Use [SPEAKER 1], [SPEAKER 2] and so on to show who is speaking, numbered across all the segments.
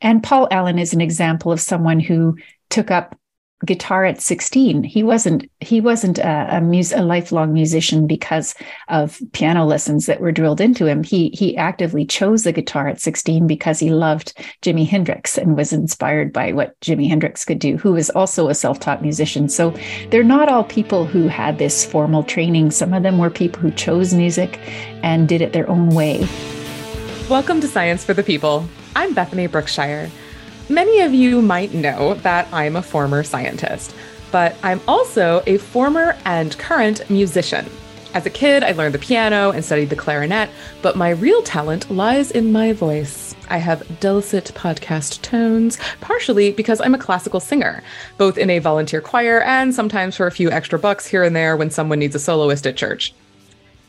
[SPEAKER 1] And Paul Allen is an example of someone who took up guitar at 16 he wasn't he wasn't a, a, mus- a lifelong musician because of piano lessons that were drilled into him. He he actively chose the guitar at 16 because he loved jimi hendrix and was inspired by what jimi hendrix could do who was also a self-taught musician. So they're not all people who had this formal training. Some of them were people who chose music and did it their own way
[SPEAKER 2] welcome to science for the people i'm bethany brookshire Many of you might know that I'm a former scientist, but I'm also a former and current musician. As a kid, I learned the piano and studied the clarinet, but my real talent lies in my voice. I have dulcet podcast tones, partially because I'm a classical singer, both in a volunteer choir and sometimes for a few extra bucks here and there when someone needs a soloist at church.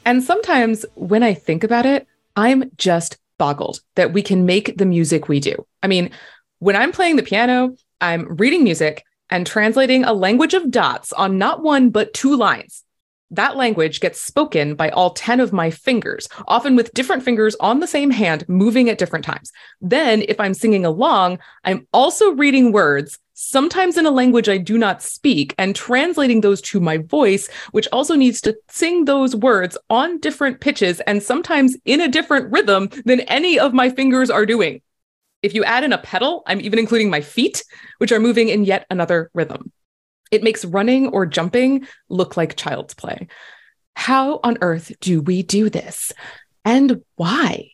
[SPEAKER 2] And sometimes when I think about it, I'm just boggled that we can make the music we do. I mean, when I'm playing the piano, I'm reading music and translating a language of dots on not one, but two lines. That language gets spoken by all 10 of my fingers, often with different fingers on the same hand, moving at different times. Then, if I'm singing along, I'm also reading words, sometimes in a language I do not speak, and translating those to my voice, which also needs to sing those words on different pitches and sometimes in a different rhythm than any of my fingers are doing. If you add in a pedal, I'm even including my feet, which are moving in yet another rhythm. It makes running or jumping look like child's play. How on earth do we do this? And why?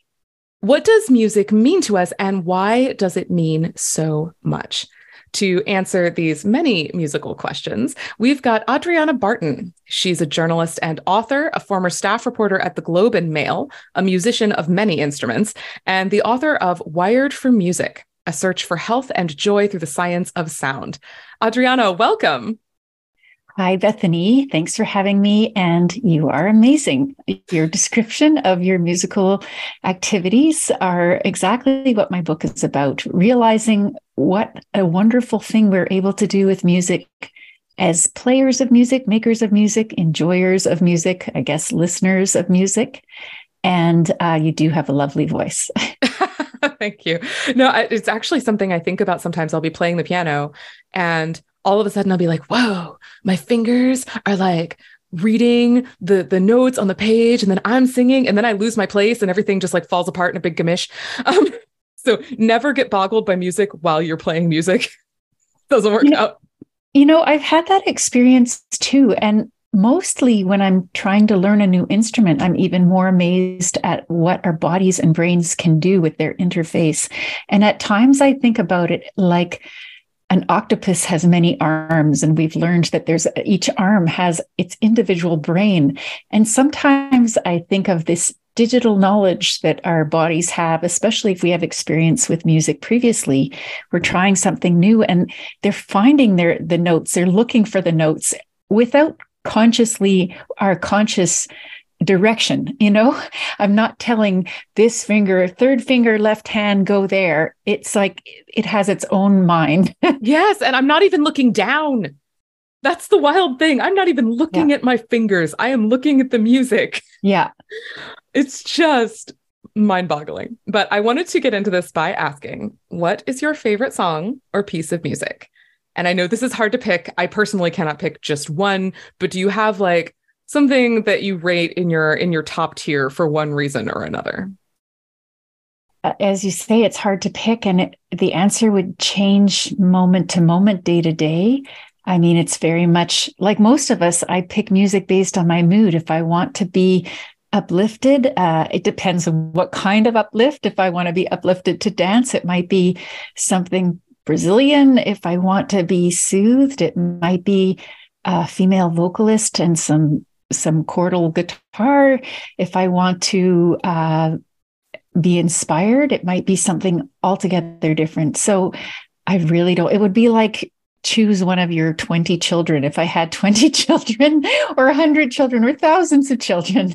[SPEAKER 2] What does music mean to us, and why does it mean so much? To answer these many musical questions, we've got Adriana Barton. She's a journalist and author, a former staff reporter at the Globe and Mail, a musician of many instruments, and the author of Wired for Music, a search for health and joy through the science of sound. Adriana, welcome.
[SPEAKER 1] Hi, Bethany. Thanks for having me. And you are amazing. Your description of your musical activities are exactly what my book is about realizing what a wonderful thing we're able to do with music as players of music, makers of music, enjoyers of music, I guess listeners of music. And uh, you do have a lovely voice.
[SPEAKER 2] Thank you. No, it's actually something I think about sometimes. I'll be playing the piano and all of a sudden I'll be like, whoa, my fingers are like reading the the notes on the page and then I'm singing and then I lose my place and everything just like falls apart in a big gamish. Um, so never get boggled by music while you're playing music. Doesn't work
[SPEAKER 1] you know,
[SPEAKER 2] out.
[SPEAKER 1] You know, I've had that experience too. And mostly when I'm trying to learn a new instrument, I'm even more amazed at what our bodies and brains can do with their interface. And at times I think about it like an octopus has many arms and we've learned that there's each arm has its individual brain and sometimes i think of this digital knowledge that our bodies have especially if we have experience with music previously we're trying something new and they're finding their the notes. They're looking for the notes without consciously our conscious direction you know? I'm not telling this finger third finger left hand go there. It's like it has its own mind.
[SPEAKER 2] Yes and i'm not even looking down. That's the wild thing. I'm not even looking yeah. at my fingers. I am looking at the music.
[SPEAKER 1] Yeah
[SPEAKER 2] it's just mind-boggling. But i wanted to get into this by asking what is your favorite song or piece of music? And i know this is hard to pick. I personally cannot pick just one but do you have like something that you rate in your in your top tier for one reason or another?
[SPEAKER 1] Uh, as you say it's hard to pick and it, the answer would change moment to moment day to day. I mean it's very much like most of us i pick music based on my mood. If i want to be uplifted uh, it depends on what kind of uplift if i want to be uplifted to dance it might be something brazilian if i want to be soothed it might be a female vocalist and some some chordal guitar. If I want to uh, be inspired, it might be something altogether different. So I really don't, it would be like choose one of your 20 children. If I had 20 children or 100 children or thousands of children.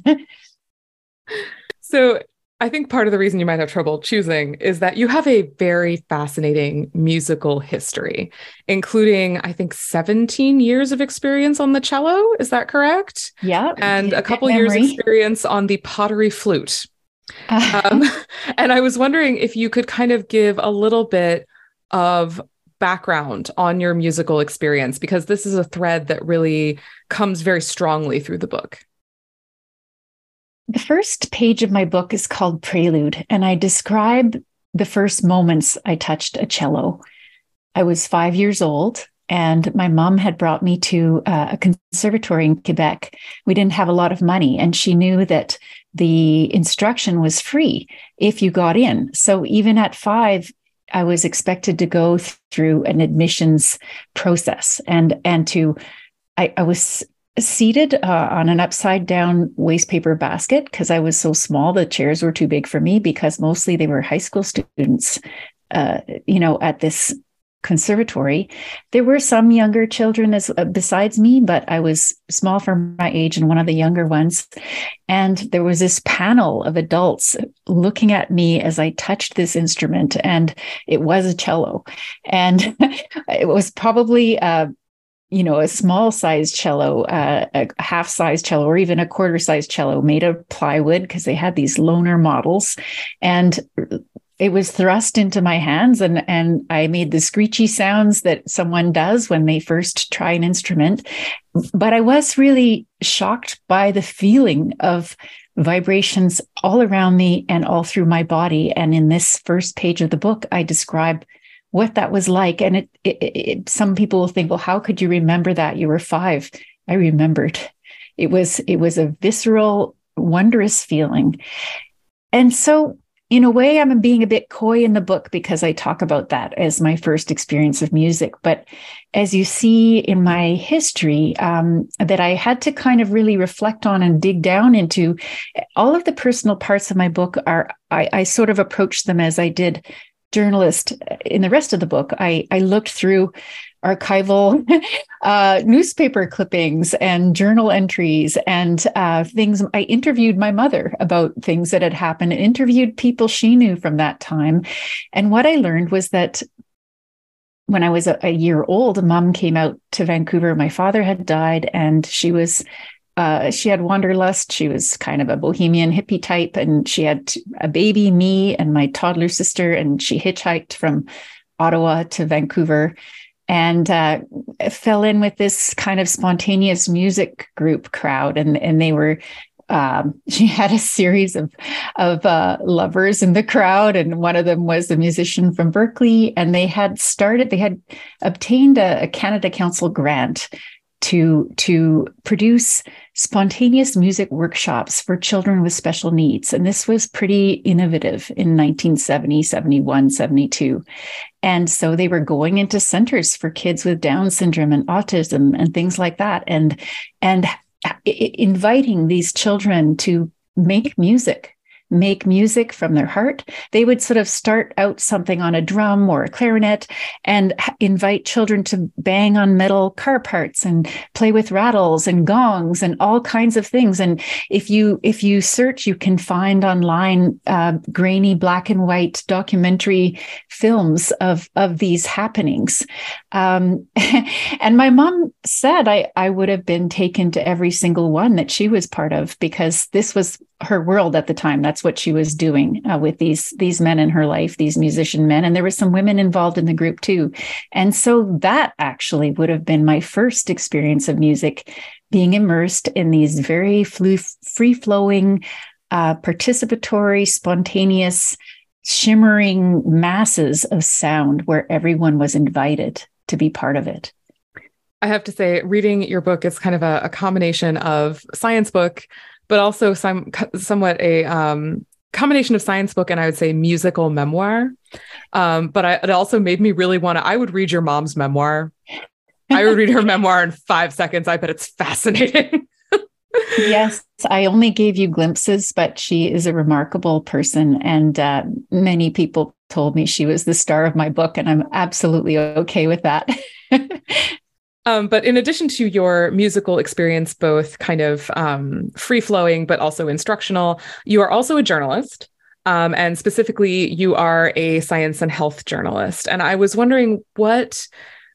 [SPEAKER 2] So I think part of the reason you might have trouble choosing is that you have a very fascinating musical history, including, I think, 17 years of experience on the cello. Is that correct?
[SPEAKER 1] Yeah.
[SPEAKER 2] And a couple years experience on the pottery flute. um, and I was wondering if you could kind of give a little bit of background on your musical experience, because this is a thread that really comes very strongly through the book.
[SPEAKER 1] The first page of my book is called Prelude, and I describe the first moments I touched a cello. I was five years old, and my mom had brought me to uh, a conservatory in Quebec. We didn't have a lot of money, and she knew that the instruction was free if you got in. So even at five, I was expected to go through an admissions process and and to I, I was seated uh, on an upside down waste paper basket because I was so small. The chairs were too big for me because mostly they were high school students, uh, you know, at this conservatory. There were some younger children as uh, besides me, but I was small for my age and one of the younger ones. And there was this panel of adults looking at me as I touched this instrument, and it was a cello, and it was probably. Uh, you know, a small size cello, uh, a half size cello, or even a quarter size cello made of plywood because they had these loaner models. And it was thrust into my hands and and I made the screechy sounds that someone does when they first try an instrument but I was really shocked by the feeling of vibrations all around me and all through my body and in this first page of the book I describe what that was like. And it, it, it some people will think well how could you remember that? You were 5 I remembered. It was it was a visceral wondrous feeling. And so in a way, I'm being a bit coy in the book because I talk about that as my first experience of music. But as you see in my history, um, that I had to kind of really reflect on and dig down into all of the personal parts of my book are, I, I sort of approached them as I did journalist in the rest of the book. I, I looked through archival uh, newspaper clippings and journal entries and uh, things. I interviewed my mother about things that had happened, interviewed people she knew from that time. And what I learned was that when I was a, a year old, mom came out to Vancouver. My father had died, and she was uh, she had wanderlust. She was kind of a bohemian hippie type, and she had a baby, me, and my toddler sister, and she hitchhiked from Ottawa to Vancouver and uh, fell in with this kind of spontaneous music group crowd, and and they were. Um, she had a series of of uh, lovers in the crowd, and one of them was a musician from Berkeley. And they had started, they had obtained a, a Canada Council grant to to produce spontaneous music workshops for children with special needs. And this was pretty innovative in 1970 71 72 and so they were going into centers for kids with down syndrome and autism and things like that. And and uh, inviting these children to make music make music from their heart. They would sort of start out something on a drum or a clarinet and invite children to bang on metal car parts and play with rattles and gongs and all kinds of things. And if you if you search, you can find online uh, grainy black and white documentary films of of these happenings. Um, and my mom said I I would have been taken to every single one that she was part of because this was her world at the time. That's what she was doing uh, with these these men in her life, these musician men, and there were some women involved in the group too. And so that actually would have been my first experience of music, being immersed in these very free flowing, uh, participatory, spontaneous, shimmering masses of sound where everyone was invited to be part of it.
[SPEAKER 2] I have to say, reading your book is kind of a, a combination of science book but also some somewhat a um, combination of science book and I would say musical memoir. Um, but I, it also made me really want to. I would read your mom's memoir. I would read her memoir in five seconds. I bet it's fascinating.
[SPEAKER 1] yes, I only gave you glimpses, but she is a remarkable person, and uh, many people told me she was the star of my book, and I'm absolutely okay with that.
[SPEAKER 2] Um, but in addition to your musical experience, both kind of um, free flowing, but also instructional, you are also a journalist. Um, and specifically, you are a science and health journalist. And I was wondering what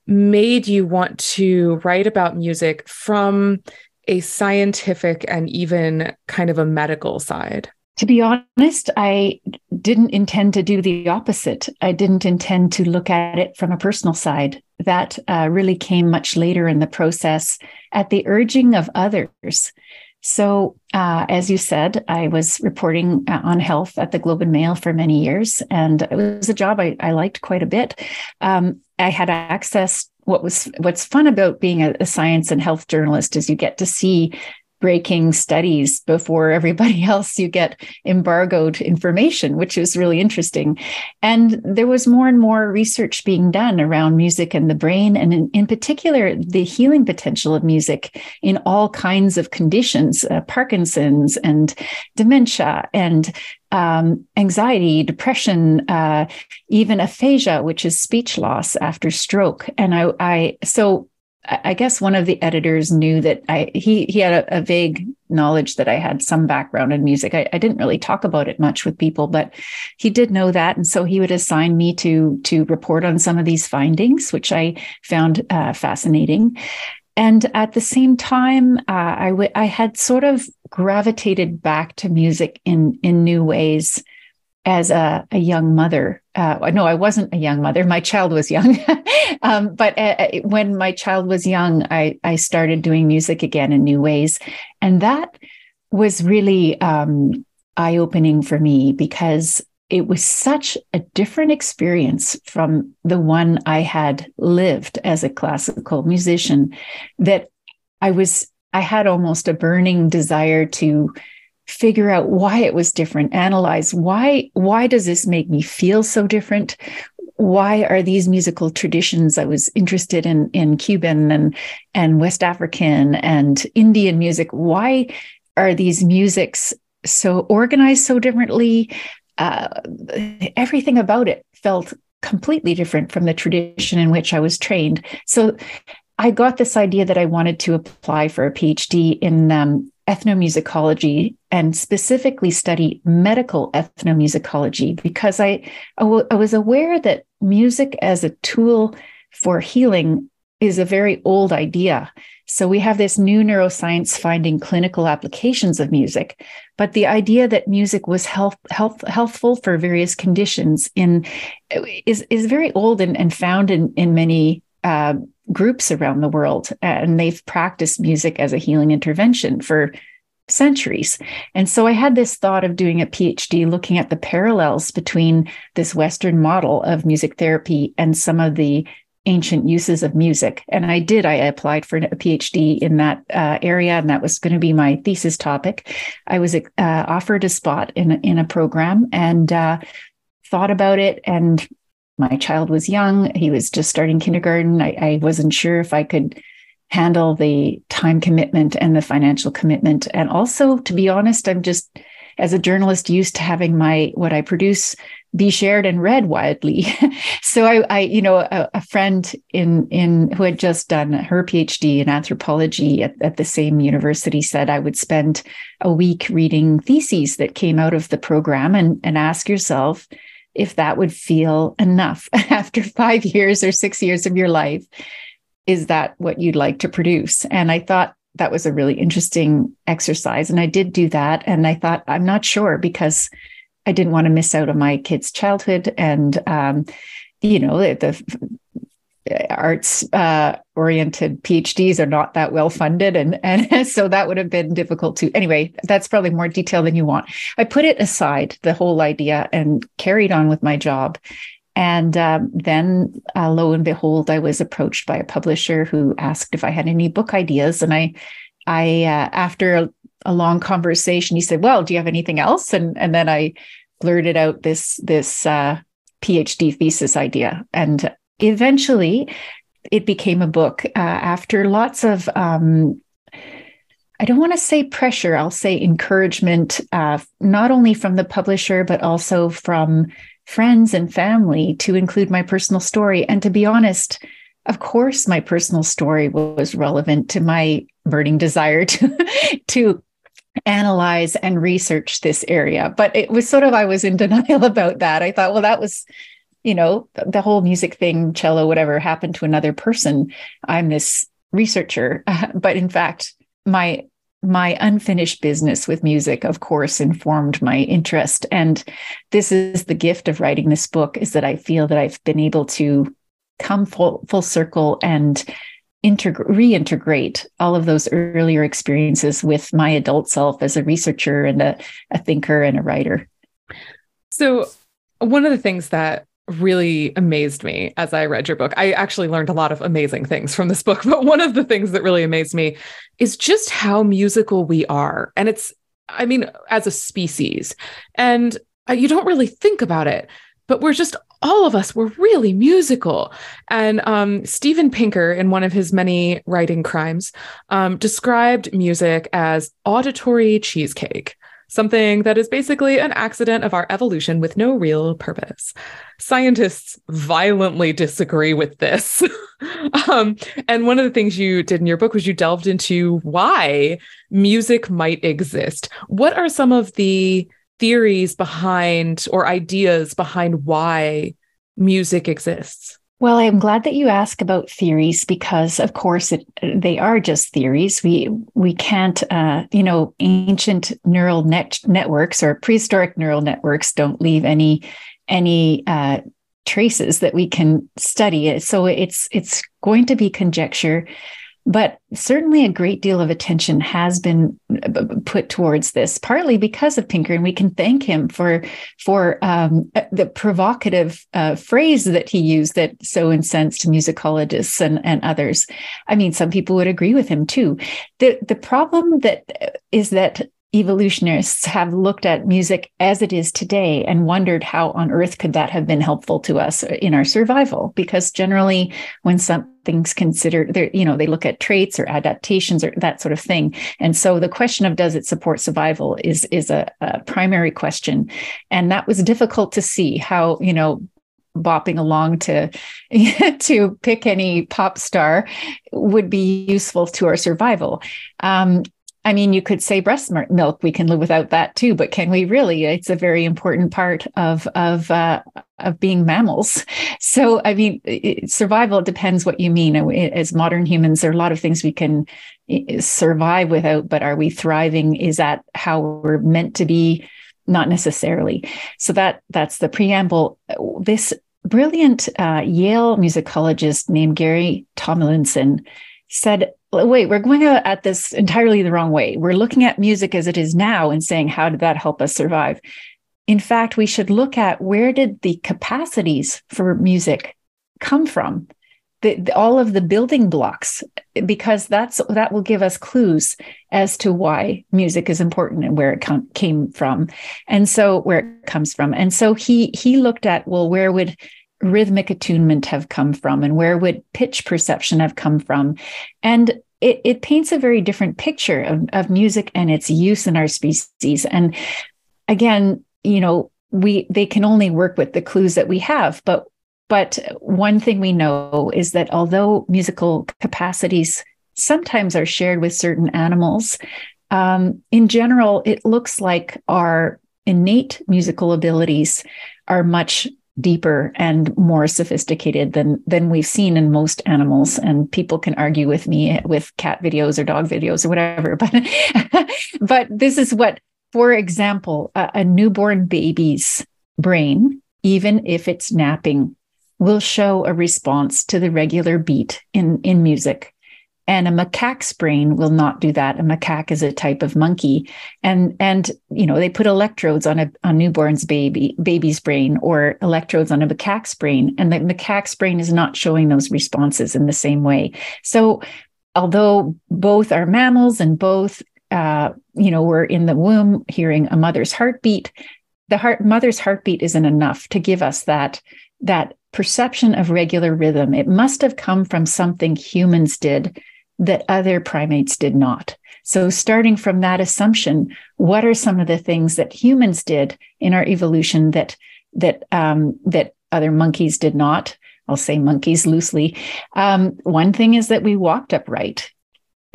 [SPEAKER 2] made you want to write about music from a scientific and even kind of a medical side?
[SPEAKER 1] To be honest, I didn't intend to do the opposite. I didn't intend to look at it from a personal side. That uh, really came much later in the process at the urging of others. So, uh, as you said, I was reporting uh, on health at the Globe and Mail for many years, and it was a job I, I liked quite a bit. Um, I had access. What was what's fun about being a, a science and health journalist is you get to see breaking studies before everybody else you get embargoed information which is really interesting and there was more and more research being done around music and the brain and in, in particular the healing potential of music in all kinds of conditions uh, parkinson's and dementia and um, anxiety, depression, uh, even aphasia, which is speech loss after stroke. And I, I so I guess one of the editors knew that I he he had a, a vague knowledge that I had some background in music. I, I, didn't really talk about it much with people, but he did know that, and so he would assign me to to report on some of these findings, which I found uh, fascinating. And at the same time, uh, I, w- I had sort of gravitated back to music in in new ways as a, a young mother. Uh, no, I wasn't a young mother. My child was young. um, but uh, uh, when my child was young, I, I started doing music again in new ways. And that was really um, eye opening for me because it was such a different experience from the one I had lived as a classical musician that I was, I had almost a burning desire to figure out why it was different analyze why why does this make me feel so different? Why are these musical traditions i was interested in in cuban and and west african and indian music why are these musics so organized so differently? Uh, everything about it felt completely different from the tradition in which i was trained. So I got this idea that I wanted to apply for a PhD in um, ethnomusicology and specifically study medical ethnomusicology because I, I, w- I was aware that music as a tool for healing is a very old idea. So we have this new neuroscience finding clinical applications of music, but the idea that music was health, health healthful for various conditions in is is very old and, and found in in many uh, groups around the world, and they've practiced music as a healing intervention for centuries. And so I had this thought of doing a PhD looking at the parallels between this Western model of music therapy and some of the ancient uses of music. And I did, I applied for a PhD in that uh, area, and that was going to be my thesis topic. I was uh, offered a spot in, in a program and uh, thought about it and my child was young. He was just starting kindergarten. I, I wasn't sure if I could handle the time commitment and the financial commitment. And also, to be honest, I'm just, as a journalist, used to having my what I produce be shared and read widely. so I, I, you know, a, a, friend in in who had just done her PhD in anthropology at, at the same university said I would spend a week reading theses that came out of the program and and ask yourself if that would feel enough after five years or six years of your life. Is that what you'd like to produce? And I thought that was a really interesting exercise. And I did do that. And I thought, I'm not sure because I didn't want to miss out on my kids' childhood. And, um, you know, the, the arts uh, oriented PhDs are not that well funded, and and so that would have been difficult to. Anyway, that's probably more detail than you want. I put it aside, the whole idea, and carried on with my job. And um, then, uh, lo and behold, I was approached by a publisher who asked if I had any book ideas, and I, I uh, after a, a long conversation, he said, "Well, do you have anything else?" And and then I blurted out this this uh, PhD thesis idea, and eventually it became a book uh, after lots of um, I don't want to say pressure, I'll say encouragement, uh, not only from the publisher, but also from friends and family to include my personal story. And to be honest, of course, my personal story was relevant to my burning desire to, to analyze and research this area. But it was sort of, I was in denial about that. I thought, well, that was you know, the whole music thing, cello, whatever happened to another person. I'm this researcher. But in fact, my my unfinished business with music, of course, informed my interest. And this is the gift of writing this book is that I feel that I've been able to come full, full circle and integrate, reintegrate all of those earlier experiences with my adult self as a researcher and a, a thinker and a writer.
[SPEAKER 2] So, one of the things that really amazed me as I read your book. I actually learned a lot of amazing things from this book, but one of the things that really amazed me is just how musical we are. And it's, I mean, as a species. And uh, you don't really think about it, but we're just all of us were really musical. And um, Steven Pinker, in one of his many writing crimes, um, described music as auditory cheesecake something that is basically an accident of our evolution with no real purpose. Scientists violently disagree with this. um, and one of the things you did in your book was you delved into why music might exist. What are some of the theories behind or ideas behind why music exists?
[SPEAKER 1] Well, I'm glad that you ask about theories because, of course, it, they are just theories. We we can't, uh, you know, ancient neural net networks or prehistoric neural networks don't leave any any uh, traces that we can study. So it's it's going to be conjecture. But certainly a great deal of attention has been uh, put towards this, partly because of Pinker, and we can thank him for for um, uh, the provocative uh, phrase that he used that so incensed musicologists and, and others. I mean, some people would agree with him too. The the problem that uh, is that evolutionists have looked at music as it is today and wondered how on earth could that have been helpful to us in our survival because generally when something's considered they you know they look at traits or adaptations or that sort of thing and so the question of does it support survival is is a, a primary question and that was difficult to see how you know bopping along to to pick any pop star would be useful to our survival. Um, I mean, you could say breast milk. We can live without that too, but can we really? It's a very important part of of uh, of being mammals. So, I mean, it, survival depends what you mean. As modern humans, there are a lot of things we can survive without, but are we thriving? Is that how we're meant to be? Not necessarily. So that that's the preamble. This brilliant uh, Yale musicologist named Gary Tomlinson said wait, we're going at this entirely the wrong way. We're looking at music as it is now and saying, how did that help us survive? In fact, we should look at where did the capacities for music come from? The, the, all of the building blocks, because that's that will give us clues as to why music is important and where it com- came from, and so where it comes from. And so he he looked at well, where would rhythmic attunement have come from and where would pitch perception have come from and it, it paints a very different picture of, of music and its use in our species. And again you know we they can only work with the clues that we have but but one thing we know is that although musical capacities sometimes are shared with certain animals um, in general it looks like our innate musical abilities are much deeper and more sophisticated than than we've seen in most animals. And people can argue with me with cat videos or dog videos or whatever but but this is what for example a, a newborn baby's brain even if it's napping will show a response to the regular beat in in music and a macaque's brain will not do that. A macaque is a type of monkey. And and you know they put electrodes on a on newborn's baby baby's brain or electrodes on a macaque's brain and the macaque's brain is not showing those responses in the same way. So although both are mammals and both uh, you know we're in the womb hearing a mother's heartbeat the heart mother's heartbeat isn't enough to give us that that perception of regular rhythm. It must have come from something humans did that other primates did not. So, starting from that assumption, what are some of the things that humans did in our evolution that that um, that other monkeys did not? I'll say monkeys loosely. Um, one thing is that we walked upright.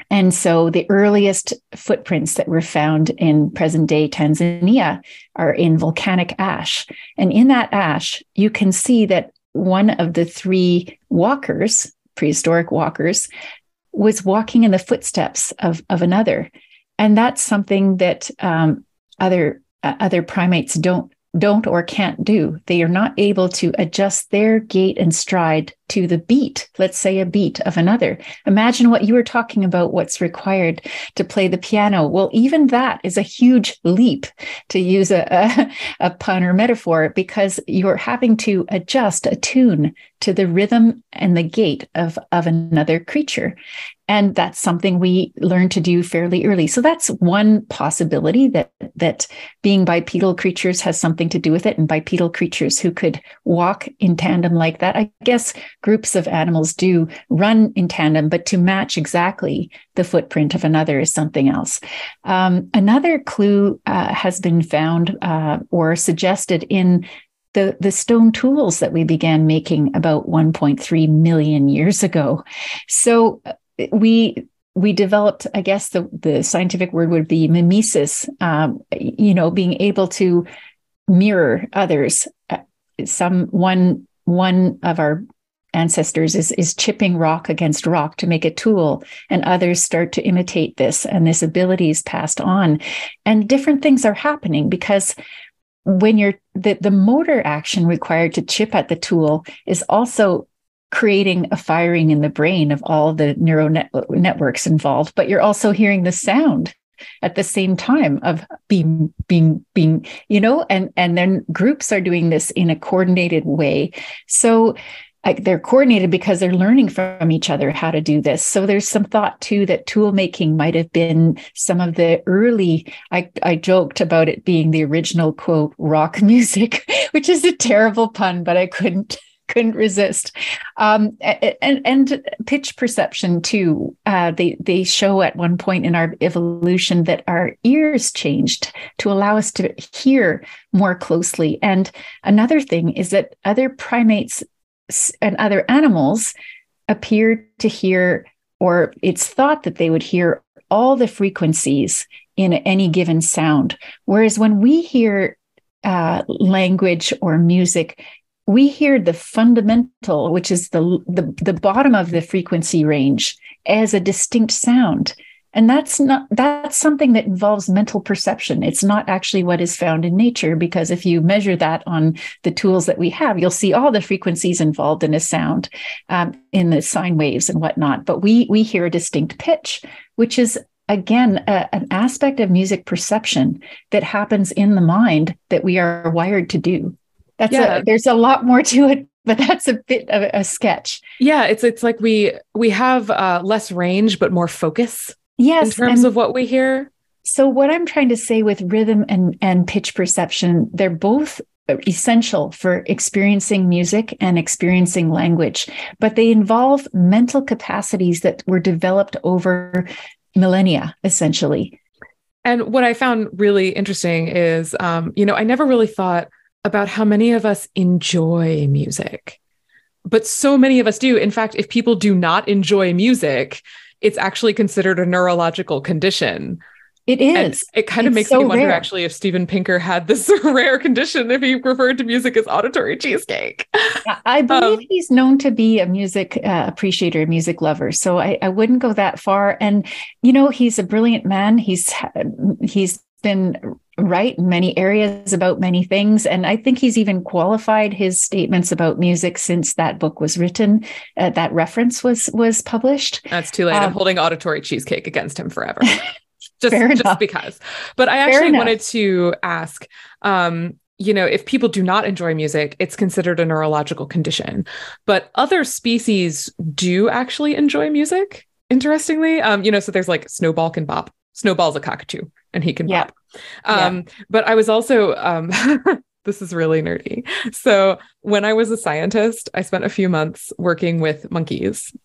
[SPEAKER 1] And so the earliest footprints that were found in present day Tanzania are in volcanic ash. And in that ash, you can see that one of the three walkers, prehistoric walkers, was walking in the footsteps of, of another. and that's something that um, other uh, other primates don't don't or can't do. They are not able to adjust their gait and stride to the beat, let's say a beat of another. Imagine what you were talking about, what's required to play the piano. Well, even that is a huge leap to use a, a, a pun or metaphor because you're having to adjust, attune to the rhythm and the gait of, of another creature. And that's something we learn to do fairly early. So that's one possibility that that being bipedal creatures has something to do with it, and bipedal creatures who could walk in tandem like that. I guess groups of animals do run in tandem, but to match exactly the footprint of another is something else. Um, another clue uh, has been found uh, or suggested in the, the stone tools that we began making about 1.3 million years ago. So we we developed, I guess the, the scientific word would be mimesis, um, you know, being able to mirror others. Uh, some one one of our ancestors is is chipping rock against rock to make a tool, and others start to imitate this, and this ability is passed on, and different things are happening because when you're the, the motor action required to chip at the tool is also creating a firing in the brain of all the neural net- networks involved, but you're also hearing the sound at the same time of being being being you know and and then groups are doing this in a coordinated way so like they're coordinated because they're learning from each other how to do this. So there's some thought too that tool making might have been some of the early. I, I joked about it being the original quote rock music, which is a terrible pun, but I couldn't couldn't resist. Um, and and pitch perception too. Uh, they they show at one point in our evolution that our ears changed to allow us to hear more closely. And another thing is that other primates and other animals appear to hear, or it's thought that they would hear all the frequencies in any given sound. Whereas when we hear uh, language or music, we hear the fundamental, which is the, the, the bottom of the frequency range, as a distinct sound. And that's not that's something that involves mental perception. It's not actually what is found in nature because if you measure that on the tools that we have, you'll see all the frequencies involved in a sound, um, in the sine waves and whatnot. But we we hear a distinct pitch, which is again a, an aspect of music perception that happens in the mind that we are wired to do that's yeah. a, there's a lot more to it but that's a bit of a sketch.
[SPEAKER 2] Yeah it's it's like we we have uh, less range but more focus
[SPEAKER 1] yes
[SPEAKER 2] in terms of what we hear.
[SPEAKER 1] So what i'm trying to say with rhythm and and pitch perception they're both essential for experiencing music and experiencing language but they involve mental capacities that were developed over millennia essentially.
[SPEAKER 2] And what i found really interesting is um, you know i never really thought about how many of us enjoy music. But so many of us do. In fact, if people do not enjoy music, it's actually considered a neurological condition.
[SPEAKER 1] It is.
[SPEAKER 2] And it kind of makes so me wonder rare. actually if Steven Pinker had this rare condition if he referred to music as auditory cheesecake.
[SPEAKER 1] I believe um, he's known to be a music uh, appreciator, music lover. So I, I wouldn't go that far. And you know, he's a brilliant man. He's he's been right in many areas about many things. And I think he's even qualified his statements about music since that book was written. Uh, that reference was was published.
[SPEAKER 2] That's too late. Um, I'm holding auditory cheesecake against him forever. just, just because. But I actually wanted to ask, um, you know, if people do not enjoy music, it's considered a neurological condition. But other species do actually enjoy music, interestingly. Um, you know, so there's like Snowball can bop. Snowball's a cockatoo and he can yeah. bop. Um, yeah. But I was also, um, this is really nerdy. So when I was a scientist, I spent a few months working with monkeys,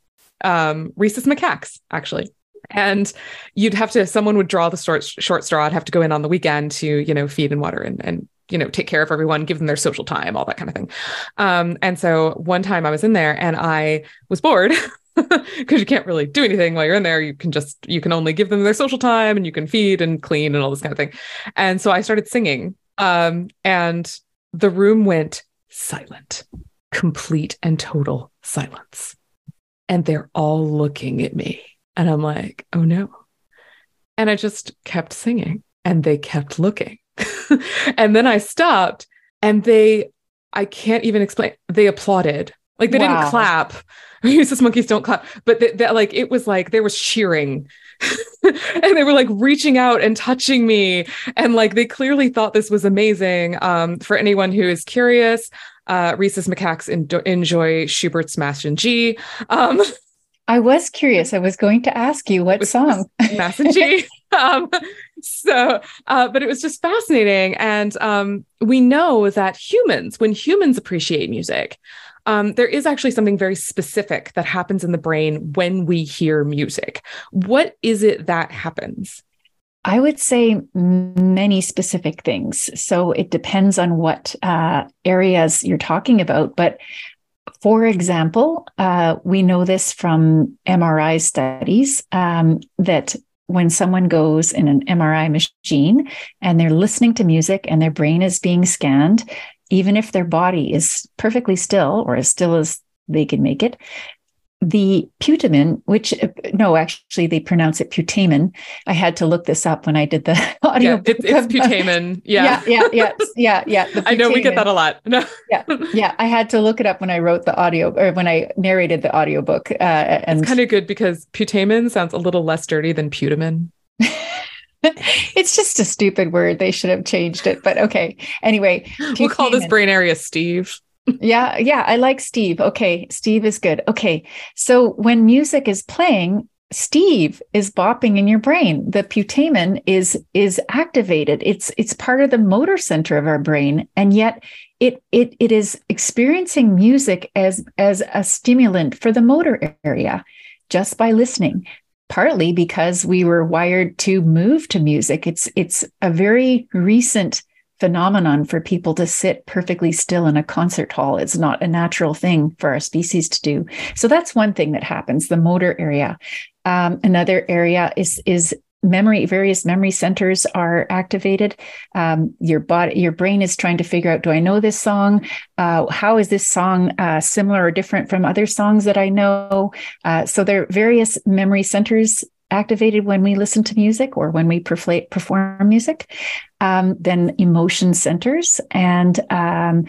[SPEAKER 2] um, rhesus macaques, actually. And you'd have to, someone would draw the short, short straw. I'd have to go in on the weekend to, you know, feed and water and, and you know take care of everyone give them their social time all that kind of thing um, and so one time i was in there and i was bored because you can't really do anything while you're in there. You can just you can only give them their social time and you can feed and clean and all this kind of thing. And so I started singing, um, and the room went silent, complete and total silence. And they're all looking at me, and I'm like, oh no. And I just kept singing and they kept looking. and then I stopped and they, I can't even explain, they applauded. Like they wow. didn't clap. Rhesus monkeys don't clap, but that like it was like there was cheering. And they were like reaching out and touching me. And like they clearly thought this was amazing. Um, for anyone who is curious uh, rhesus macaques enjoy schubert's mass in g. Um,
[SPEAKER 1] i was curious. I was going to ask you what song.
[SPEAKER 2] Mass in g. Um, so uh, but it was just fascinating. And um, we know that humans when humans appreciate music um, there is actually something very specific that happens in the brain when we hear music. What is it that happens?
[SPEAKER 1] I would say many specific things. So it depends on what uh, areas you're talking about. But for example, uh, we know this from MRI studies um, that when someone goes in an MRI machine and they're listening to music and their brain is being scanned, even if their body is perfectly still or as still as they can make it, the putamen, which no, actually they pronounce it putamen. I had to look this up when I did the audio.
[SPEAKER 2] Yeah, it's, it's putamen.
[SPEAKER 1] Yeah. yeah, yeah, yeah, yeah, yeah.
[SPEAKER 2] I know we get that a lot. No.
[SPEAKER 1] yeah, yeah. I had to look it up when I wrote the audio or when I narrated the audiobook. Uh, and
[SPEAKER 2] it's kind of good because putamen sounds a little less dirty than putamen.
[SPEAKER 1] it's just a stupid word. They should have changed it, but okay. Anyway,
[SPEAKER 2] we'll call this brain area Steve.
[SPEAKER 1] yeah, yeah, I like Steve. Okay, Steve is good. Okay. So when music is playing, Steve is bopping in your brain. The putamen is is activated. It's it's part of the motor center of our brain and yet it it it is experiencing music as as a stimulant for the motor area just by listening partly because we were wired to move to music. It's it's a very recent phenomenon for people to sit perfectly still in a concert hall. It's not a natural thing for our species to do. So that's one thing that happens. The motor area. Um, another area is is memory various memory centers are activated. Um, your body your brain is trying to figure out do i know this song? Uh, how is this song uh, similar or different from other songs that i know? Uh, so there are various memory centers activated when we listen to music or when we perform music. Um, then emotion centers and um,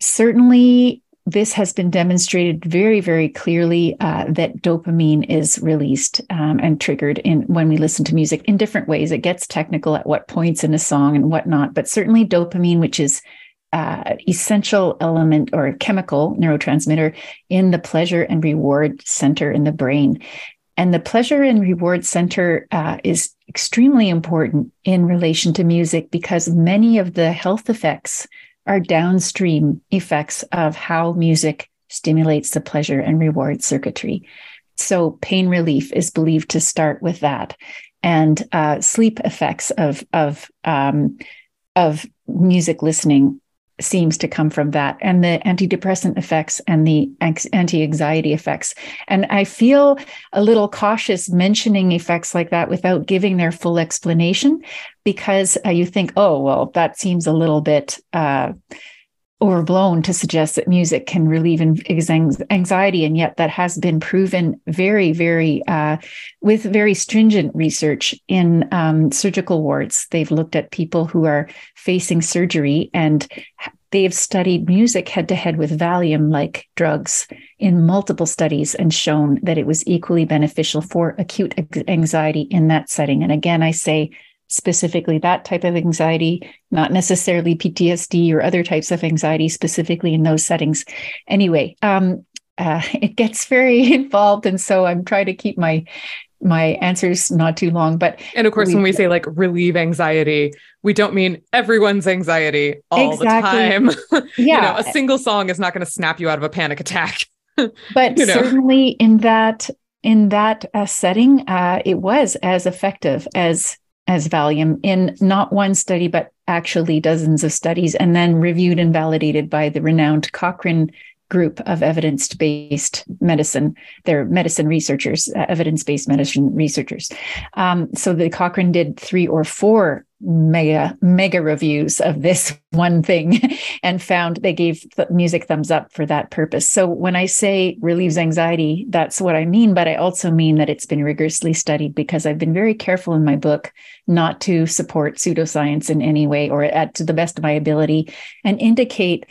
[SPEAKER 1] certainly this has been demonstrated very, very clearly uh, that dopamine is released um, and triggered in when we listen to music in different ways. It gets technical at what points in a song and whatnot, but certainly dopamine, which is uh, essential element or chemical neurotransmitter in the pleasure and reward center in the brain. And the pleasure and reward center uh, is extremely important in relation to music because many of the health effects are downstream effects of how music stimulates the pleasure and reward circuitry. So, pain relief is believed to start with that, and uh, sleep effects of of um, of music listening seems to come from that and the antidepressant effects and the anti-anxiety effects. And i feel a little cautious mentioning effects like that without giving their full explanation because uh, you think oh well that seems a little bit uh, overblown to suggest that music can relieve anxiety and yet that has been proven very very uh, with very stringent research in um, surgical wards. They've looked at people who are facing surgery and they've studied music head to head with valium like drugs in multiple studies and shown that it was equally beneficial for acute anxiety in that setting. And again i say specifically that type of anxiety, not necessarily PTSD or other types of anxiety specifically in those settings. Anyway, um, uh, it gets very involved, and so I'm trying to keep my my answers not too long. But
[SPEAKER 2] and of course, we, when we say like relieve anxiety, we don't mean everyone's anxiety all exactly. the time. Yeah, you know, a single song is not going to snap you out of a panic attack.
[SPEAKER 1] but you know? certainly in that in that uh, setting, uh, it was as effective as as Valium in not one study, but actually dozens of studies, and then reviewed and validated by the renowned Cochrane group of evidence based medicine. They're medicine researchers, uh, evidence based medicine researchers. Um, so the Cochrane did three or four mega mega reviews of this one thing and found they gave the music thumbs up for that purpose. So when i say relieves anxiety that's what i mean but i also mean that it's been rigorously studied because i've been very careful in my book not to support pseudoscience in any way or at to the best of my ability and indicate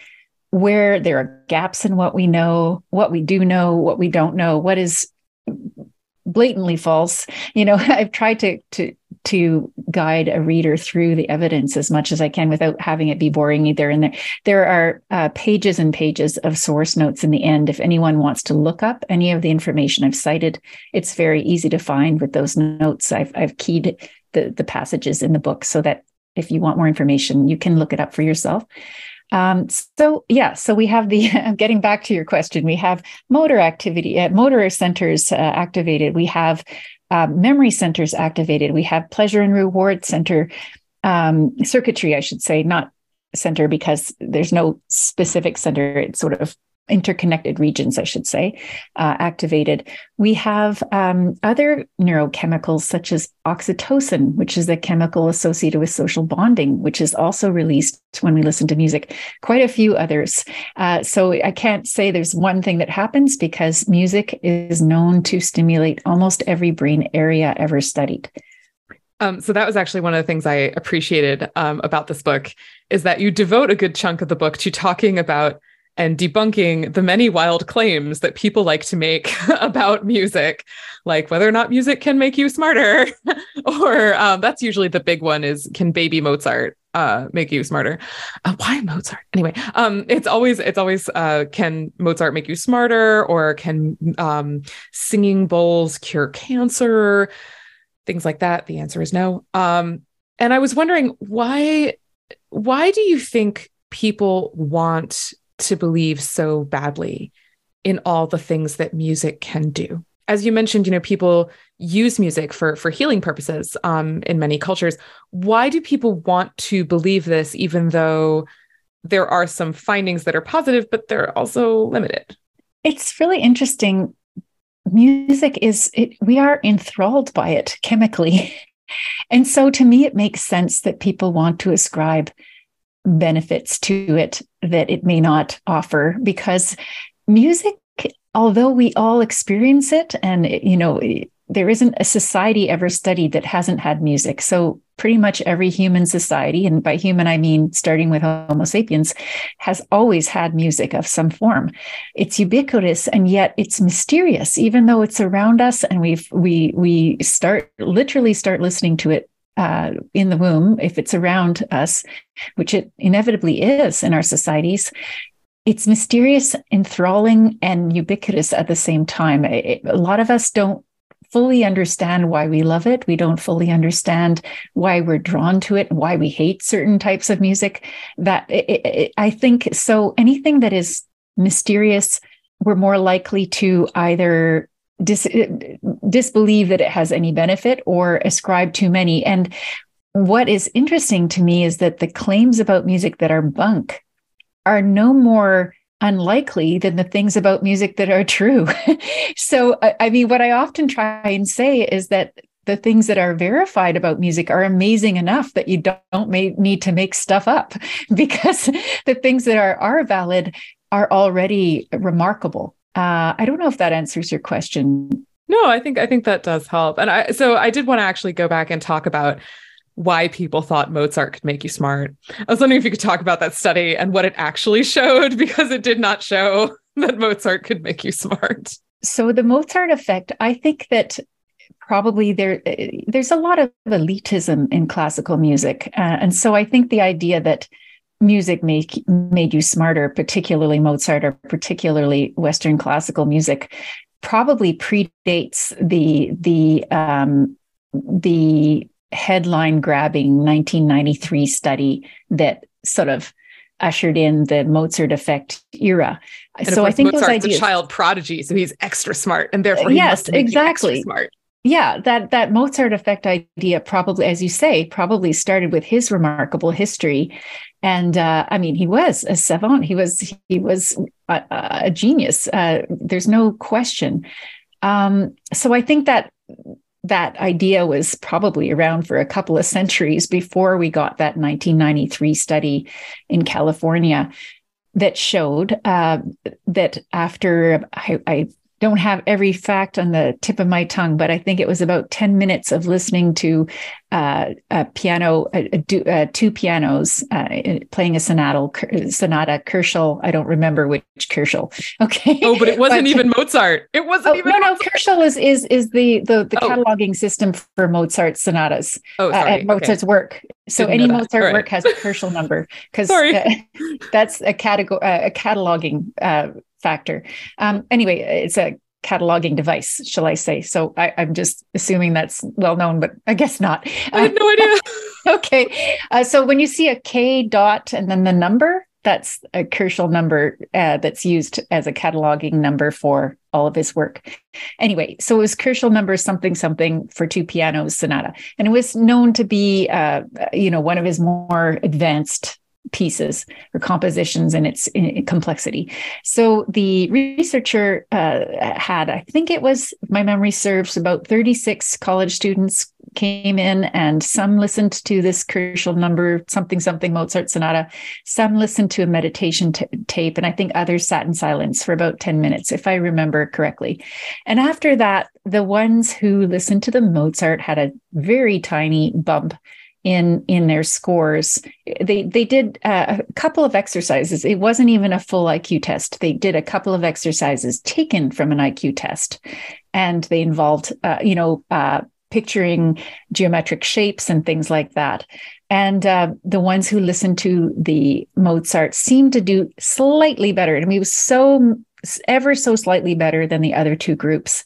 [SPEAKER 1] where there are gaps in what we know what we do know what we don't know what is blatantly false. You know i've tried to to to guide a reader through the evidence as much as i can without having it be boring either and there there are uh, pages and pages of source notes in the end. If anyone wants to look up any of the information i've cited it's very easy to find with those notes. I've, I've keyed the the passages in the book so that if you want more information you can look it up for yourself. Um, so yeah, so we have the getting back to your question, we have motor activity, uh, motor centers uh, activated. We have uh, memory centers activated. We have pleasure and reward center um, circuitry, I should say, not center because there's no specific center. It's sort of interconnected regions, I should say, uh, activated. We have um, other neurochemicals such as oxytocin, which is a chemical associated with social bonding, which is also released when we listen to music. Quite a few others. Uh, so I can't say there's one thing that happens because music is known to stimulate almost every brain area ever studied.
[SPEAKER 2] Um, so that was actually one of the things I appreciated um, about this book is that you devote a good chunk of the book to talking about and debunking the many wild claims that people like to make about music, like whether or not music can make you smarter, or um, that's usually the big one is can baby Mozart uh, make you smarter? Uh, why Mozart? Anyway, um, it's always it's always uh, can Mozart make you smarter, or can um, singing bowls cure cancer? Things like that. The answer is no. Um, and I was wondering why why do you think people want to believe so badly in all the things that music can do. As you mentioned, you know, people use music for for healing purposes um, in many cultures. Why do people want to believe this, even though there are some findings that are positive, but they're also limited?
[SPEAKER 1] It's really interesting. Music is it, we are enthralled by it chemically. And so to me, it makes sense that people want to ascribe benefits to it that it may not offer because music although we all experience it and you know there isn't a society ever studied that hasn't had music. So pretty much every human society and by human i mean starting with homo sapiens has always had music of some form. It's ubiquitous and yet it's mysterious. Even though it's around us and we've we we start literally start listening to it uh, in the womb, if it's around us, which it inevitably is in our societies, it's mysterious, enthralling, and ubiquitous at the same time. It, a lot of us don't fully understand why we love it. We don't fully understand why we're drawn to it, why we hate certain types of music. That it, it, I think so. Anything that is mysterious, we're more likely to either dis- disbelieve that it has any benefit or ascribe too many. And what is interesting to me is that the claims about music that are bunk are no more unlikely than the things about music that are true. so, I mean, what I often try and say is that the things that are verified about music are amazing enough that you don't, need to make stuff up because the things that are are valid are already remarkable. Uh, I don't know if that answers your question.
[SPEAKER 2] No, I think I think that does help. And I so I did want to actually go back and talk about why people thought Mozart could make you smart. I was wondering if you could talk about that study and what it actually showed because it did not show that Mozart could make you smart.
[SPEAKER 1] So the Mozart effect, I think that probably there there's a lot of elitism in classical music, uh, and so I think the idea that music make made you smarter, particularly Mozart or particularly Western classical music, probably predates the the um, the headline grabbing 1993 study that sort of ushered in the Mozart effect era.
[SPEAKER 2] And so I think Mozart's those ideas, a child prodigy, so he's extra smart, and therefore
[SPEAKER 1] yes, exactly smart yeah that that mozart effect idea probably as you say probably started with his remarkable history. And uh, i mean he was a savant. He was he was a, a genius. Uh, there's no question. Um, so i think that that idea was probably around for a couple of centuries before we got that 1993 study in California that showed uh, that after I, I don't have every fact on the tip of my tongue, but I think it was about 10 minutes of listening to uh, a piano, a, a, uh, two pianos uh, playing a sonata, sonata, Köchel. I don't remember which Köchel. Okay.
[SPEAKER 2] Oh, but it wasn't but, even Mozart. It wasn't oh, even.
[SPEAKER 1] No, Mozart. no, Köchel is is is the the, the oh. cataloging system for Mozart sonatas.
[SPEAKER 2] Oh, uh, sorry.
[SPEAKER 1] Mozart's
[SPEAKER 2] okay.
[SPEAKER 1] work. So Didn't any Mozart right. work has a Köchel number because uh, that's a category, a cataloging factor. Um, anyway, it's a cataloging device, shall I say? So I, am just assuming that's well known, but I guess not.
[SPEAKER 2] I had no idea.
[SPEAKER 1] okay, uh, so when you see a K dot and then the number, that's a Köchel number uh, that's used as a cataloging number for all of his work. Anyway, so it was Köchel number something something for two pianos sonata, and it was known to be, uh, you know, one of his more advanced pieces or compositions and its complexity. So the researcher uh, had, I think it was, my memory serves, about 36 college students came in and some listened to this Köchel number, something, something Mozart sonata. Some listened to a meditation t- tape, and I think others sat in silence for about 10 minutes, if I remember correctly. And after that, the ones who listened to the Mozart had a very tiny bump in in their scores. They they did uh, a couple of exercises. It wasn't even a full iq test. They did a couple of exercises taken from an iq test and they involved uh, you know uh, picturing geometric shapes and things like that. And uh, the ones who listened to the mozart seemed to do slightly better. And he was so ever so slightly better than the other two groups.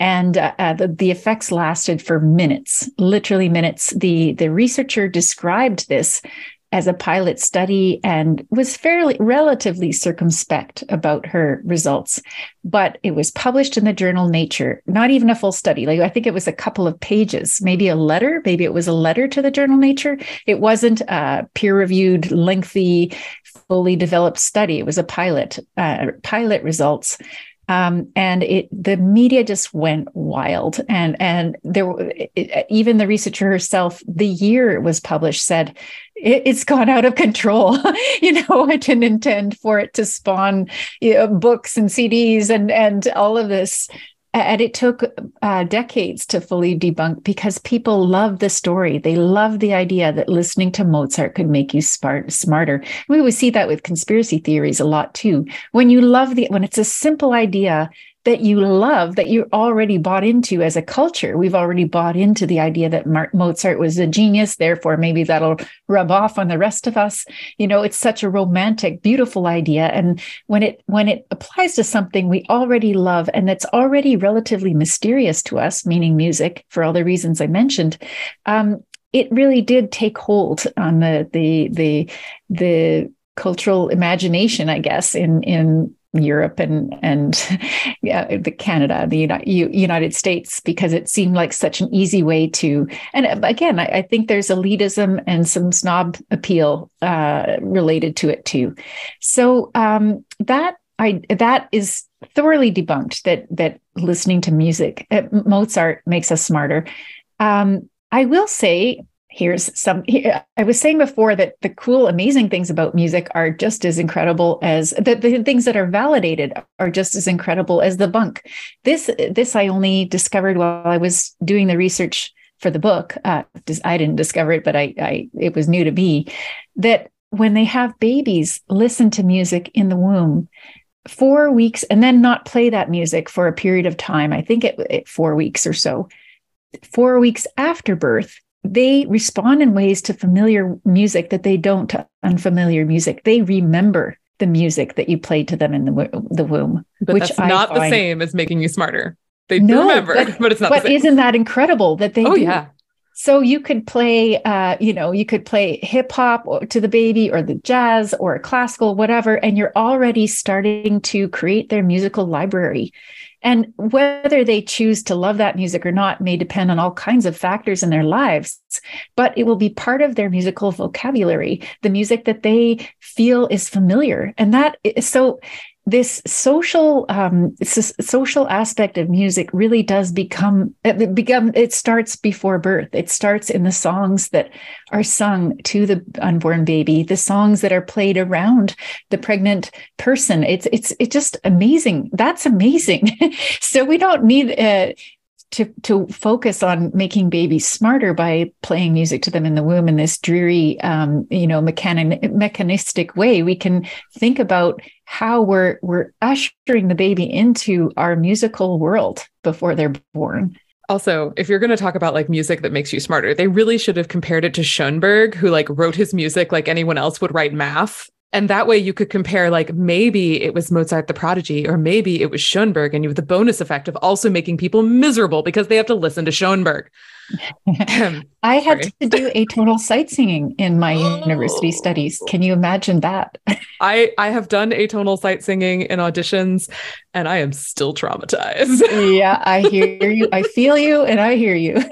[SPEAKER 1] And uh, uh, the, the effects lasted for minutes literally minutes. The the researcher described this as a pilot study and was fairly relatively circumspect about her results but it was published in the journal nature not even a full study. Like i think it was a couple of pages maybe a letter maybe it was a letter to the journal nature. It wasn't a peer reviewed lengthy fully developed study. It was a pilot uh, pilot results um, and it the media just went wild. And and there it, even the researcher herself the year it was published said it, has gone out of control. You know i didn't intend for it to spawn you know, books and cds and and all of this and it took uh, decades to fully debunk because people love the story. They love the idea that listening to Mozart could make you smart, smarter. We would see that with conspiracy theories a lot too. When you love the, when it's a simple idea that you love that you're already bought into as a culture. We've already bought into the idea that Mozart was a genius, therefore maybe that'll rub off on the rest of us. You know, it's such a romantic, beautiful idea, and when it when it applies to something we already love and that's already relatively mysterious to us, meaning music, for all the reasons I mentioned. Um, it really did take hold on the the the the cultural imagination, I guess, in in Europe and and yeah, the Canada, the United States, because it seemed like such an easy way to. And uh, again, I, I think there's elitism and some snob appeal uh, related to it too. So um, that I that is thoroughly debunked. That that listening to music, uh, Mozart makes us smarter. Um, I will say here's some i was saying before that the cool amazing things about music are just as incredible as the, the things that are validated are just as incredible as the bunk. This this i only discovered while i was doing the research for the book uh, i didn't discover it but I, I it was new to me that when they have babies listen to music in the womb. Four weeks and then not play that music for a period of time. I think it, it four weeks or so. Four weeks after birth they respond in ways to familiar music that they don't to unfamiliar music. They remember the music that you played to them in the, the womb.
[SPEAKER 2] But which that's not find, the same as making you smarter. They no, remember, but, but it's not.
[SPEAKER 1] But isn't that incredible that they?
[SPEAKER 2] Oh
[SPEAKER 1] do?
[SPEAKER 2] yeah.
[SPEAKER 1] So you could play, uh, you know, you could play hip hop to the baby or the jazz or classical, whatever, and you're already starting to create their musical library. And whether they choose to love that music or not may depend on all kinds of factors in their lives, but it will be part of their musical vocabulary, the music that they feel is familiar. And that is so this social um, social aspect of music really does become it become it starts before birth. It starts in the songs that are sung to the unborn baby the songs that are played around the pregnant person. It's it's it's just amazing. That's amazing. So we don't need uh, to to focus on making babies smarter by playing music to them in the womb in this dreary um, you know mechanic, mechanistic way we can think about how we're we're ushering the baby into our musical world before they're born
[SPEAKER 2] also, if you're going to talk about like music that makes you smarter, they really should have compared it to Schoenberg, who like wrote his music like anyone else would write math. And that way you could compare, like, maybe it was Mozart the Prodigy, or maybe it was Schoenberg, and you have the bonus effect of also making people miserable because they have to listen to Schoenberg.
[SPEAKER 1] I had Sorry. to do atonal sight singing in my oh. university studies. Can you imagine that?
[SPEAKER 2] I I have done atonal sight singing in auditions and I am still traumatized.
[SPEAKER 1] yeah, I hear you. I feel you and I hear you.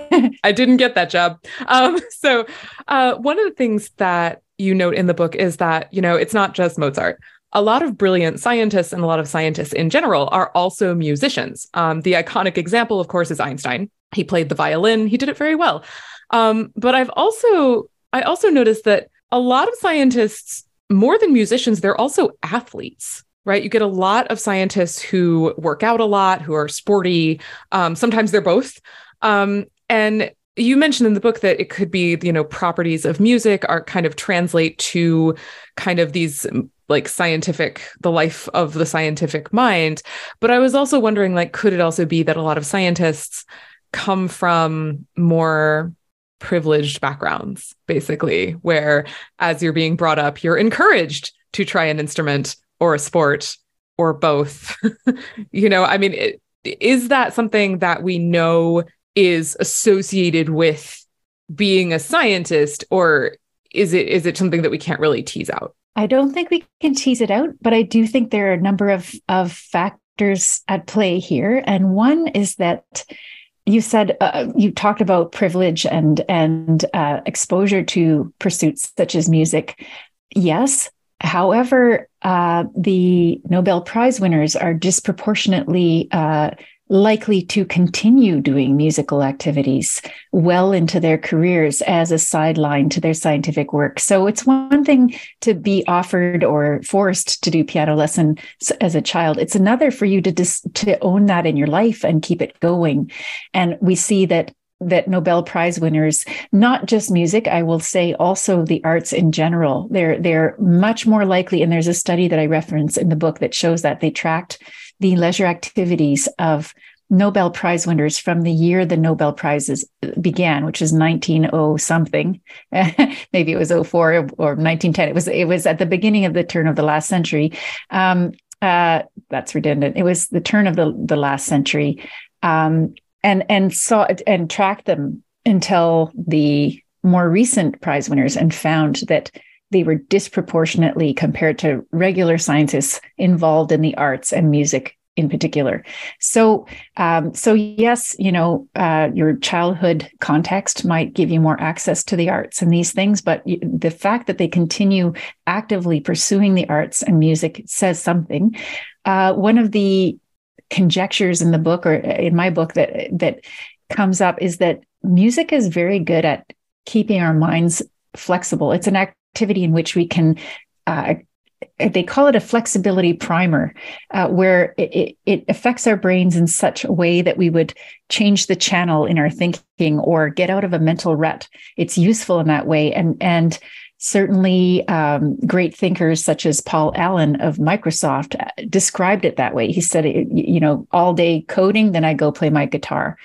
[SPEAKER 2] I didn't get that job. Um, so uh, one of the things that you note in the book is that, you know, it's not just Mozart. A lot of brilliant scientists and a lot of scientists in general are also musicians. Um, the iconic example, of course, is Einstein. He played the violin. He did it very well. Um, but I've also I also noticed that a lot of scientists, more than musicians, they're also athletes right? You get a lot of scientists who work out a lot, who are sporty. Um, sometimes they're both. Um, and you mentioned in the book that it could be you know properties of music are kind of translate to kind of these mm, like scientific the life of the scientific mind. But i was also wondering like could it also be that a lot of scientists come from more privileged backgrounds basically where as you're being brought up you're encouraged to try an instrument or a sport or both? You know i mean it, is that something that we know is associated with being a scientist or is it is it something that we can't really tease out?
[SPEAKER 1] I don't think we can tease it out but i do think there are a number of of factors at play here. And one is that you said uh, you talked about privilege and and uh, exposure to pursuits such as music. Yes. However uh, the nobel prize winners are disproportionately uh, likely to continue doing musical activities well into their careers as a sideline to their scientific work. So it's one thing to be offered or forced to do piano lesson as a child. It's another for you to dis- to own that in your life and keep it going. And we see that that Nobel Prize winners, not just music, I will say also the arts in general, they're they're much more likely. And there's a study that I reference in the book that shows that they tracked the leisure activities of Nobel Prize winners from the year the Nobel Prizes began, which is 1900 something. Maybe it was 04 or 1910. It was it was at the beginning of the turn of the last century. Um, uh, that's redundant. It was the turn of the, the last century, um, and and saw and tracked them until the more recent prize winners, and found that they were disproportionately compared to regular scientists involved in the arts and music in particular. So, um, so yes, you know, uh, your childhood context might give you more access to the arts and these things, but the fact that they continue actively pursuing the arts and music says something. Uh, one of the conjectures in the book, or in my book, that that comes up is that music is very good at keeping our minds flexible. It's an activity in which we can uh, they call it a flexibility primer, uh, where it, it, affects our brains in such a way that we would change the channel in our thinking or get out of a mental rut. It's useful in that way, and and certainly um, great thinkers such as Paul Allen of Microsoft uh, described it that way. He said, you know, all day coding, then I go play my guitar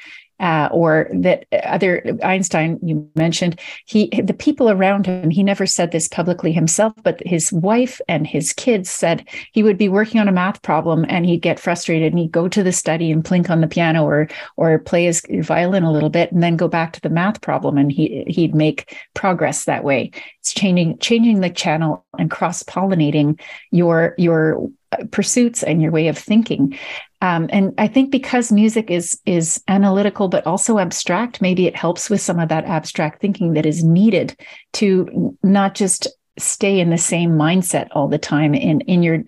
[SPEAKER 1] uh, or that other Einstein you mentioned he the people around him he never said this publicly himself but his wife and his kids said he would be working on a math problem and he'd get frustrated and he'd go to the study and plink on the piano or or play his violin a little bit and then go back to the math problem and he he'd make progress that way. It's changing changing the channel and cross pollinating your your pursuits and your way of thinking um, and I think because music is is analytical but also abstract, maybe it helps with some of that abstract thinking that is needed to not just stay in the same mindset all the time in in your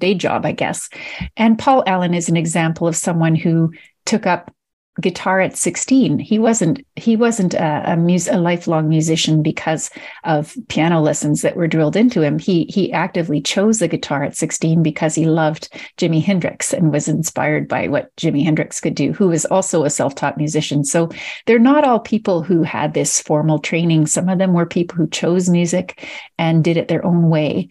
[SPEAKER 1] day job, I guess. And Paul Allen is an example of someone who took up guitar at 16 he wasn't he wasn't a, a, mus- a lifelong musician because of piano lessons that were drilled into him. He he actively chose the guitar at 16 because he loved jimi hendrix and was inspired by what jimi hendrix could do who was also a self-taught musician. So they're not all people who had this formal training. Some of them were people who chose music and did it their own way.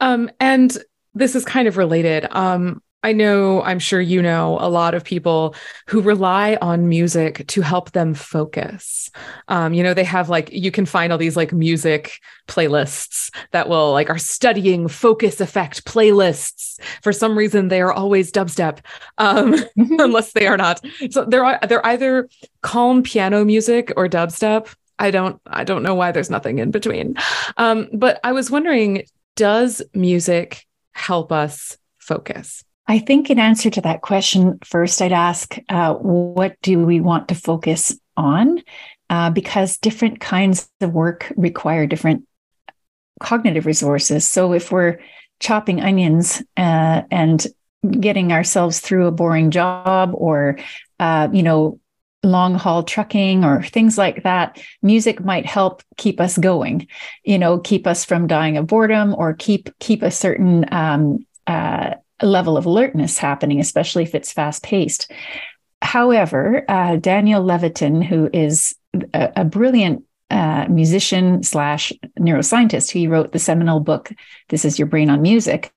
[SPEAKER 2] Um and this is kind of related. Um I know, I'm sure you know a lot of people who rely on music to help them focus. Um, you know, they have like, you can find all these like music playlists that will like are studying focus effect playlists. For some reason, they are always dubstep, um, mm-hmm. unless they are not. So they're, they're either calm piano music or dubstep. I don't, I don't know why there's nothing in between. Um, but I was wondering, does music help us focus?
[SPEAKER 1] I think in answer to that question, first I'd ask, uh, what do we want to focus on? Uh, because different kinds of work require different cognitive resources. So if we're chopping onions uh, and getting ourselves through a boring job or, uh, you know, long haul trucking or things like that, music might help keep us going, you know, keep us from dying of boredom or keep keep a certain um, uh, level of alertness happening, especially if it's fast paced. However, uh, Daniel Levitin, who is a, a brilliant uh, musician slash neuroscientist, he wrote the seminal book "This Is Your Brain on Music."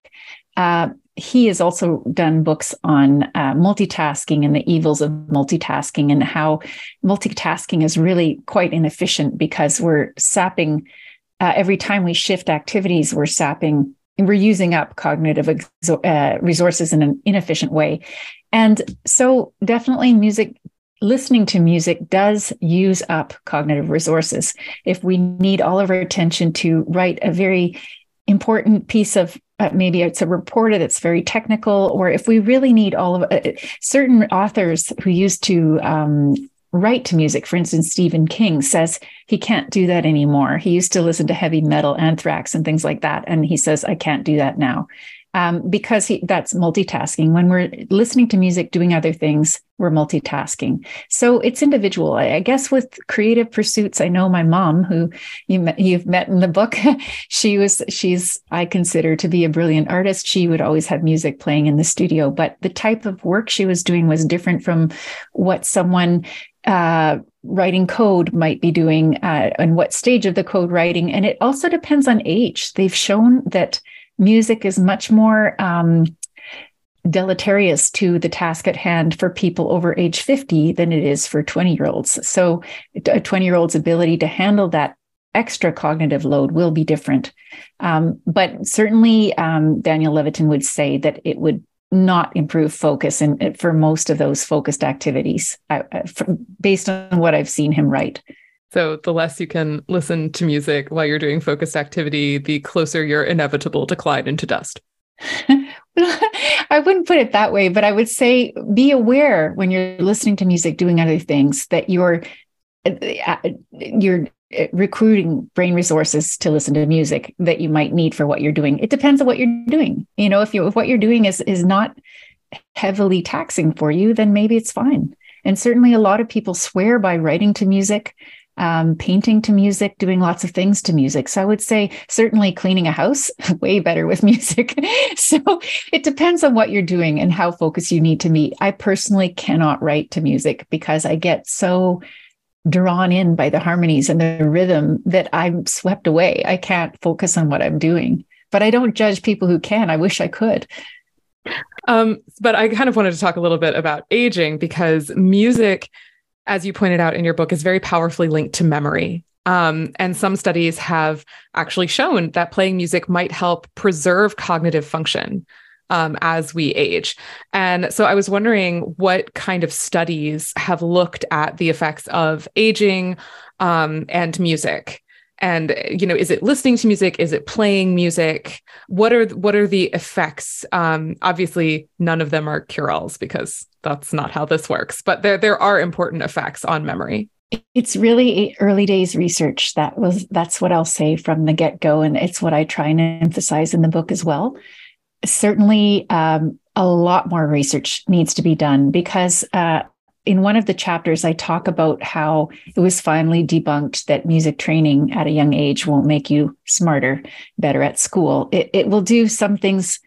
[SPEAKER 1] Uh, he has also done books on uh, multitasking and the evils of multitasking and how multitasking is really quite inefficient because we're sapping uh, every time we shift activities, we're sapping we're using up cognitive uh, resources in an inefficient way. And so, definitely, music, listening to music does use up cognitive resources. If we need all of our attention to write a very important piece of uh, maybe it's a reporter that's very technical, or if we really need all of uh, certain authors who used to um, write to music. For instance, Stephen King says he can't do that anymore. He used to listen to heavy metal, anthrax, and things like that. And he says, I can't do that now. Um, because he, that's multitasking. When we're listening to music, doing other things, we're multitasking. So it's individual. I, I guess with creative pursuits, I know my mom, who you met, you've met in the book, she was she's I consider to be a brilliant artist. She would always have music playing in the studio, but the type of work she was doing was different from what someone uh, writing code might be doing uh, and what stage of the code writing. And it also depends on age. They've shown that music is much more um, deleterious to the task at hand for people over age 50 than it is for 20 year olds. So a 20 year old's ability to handle that extra cognitive load will be different. Um, but certainly, um, Daniel Levitin would say that it would not improve focus and for most of those focused activities uh, based on what I've seen him write.
[SPEAKER 2] So the less you can listen to music while you're doing focused activity, the closer your inevitable decline into dust.
[SPEAKER 1] I wouldn't put it that way, but I would say be aware when you're listening to music, doing other things, that you're uh, you're uh, recruiting brain resources to listen to music that you might need for what you're doing. It depends on what you're doing. You know, if you if what you're doing is is not heavily taxing for you, then maybe it's fine. And certainly, a lot of people swear by writing to music, um, painting to music, doing lots of things to music. So I would say certainly cleaning a house way better with music. so it depends on what you're doing and how focused you need to be. I personally cannot write to music because I get so drawn in by the harmonies and the rhythm that I'm swept away. I can't focus on what I'm doing. But I don't judge people who can. I wish I could.
[SPEAKER 2] Um, but I kind of wanted to talk a little bit about aging because music, as you pointed out in your book, is very powerfully linked to memory. Um, and some studies have actually shown that playing music might help preserve cognitive function um, as we age. And so I was wondering what kind of studies have looked at the effects of aging um, and music. And you know, is it listening to music? Is it playing music? What are what are the effects? Um, obviously, none of them are cure-alls because that's not how this works. But there there are important effects on memory
[SPEAKER 1] it's really early days research that was that's what i'll say from the get-go and it's what i try and emphasize in the book as well certainly um, a lot more research needs to be done because uh, in one of the chapters, I talk about how it was finally debunked that music training at a young age won't make you smarter, better at school. It, it will do some things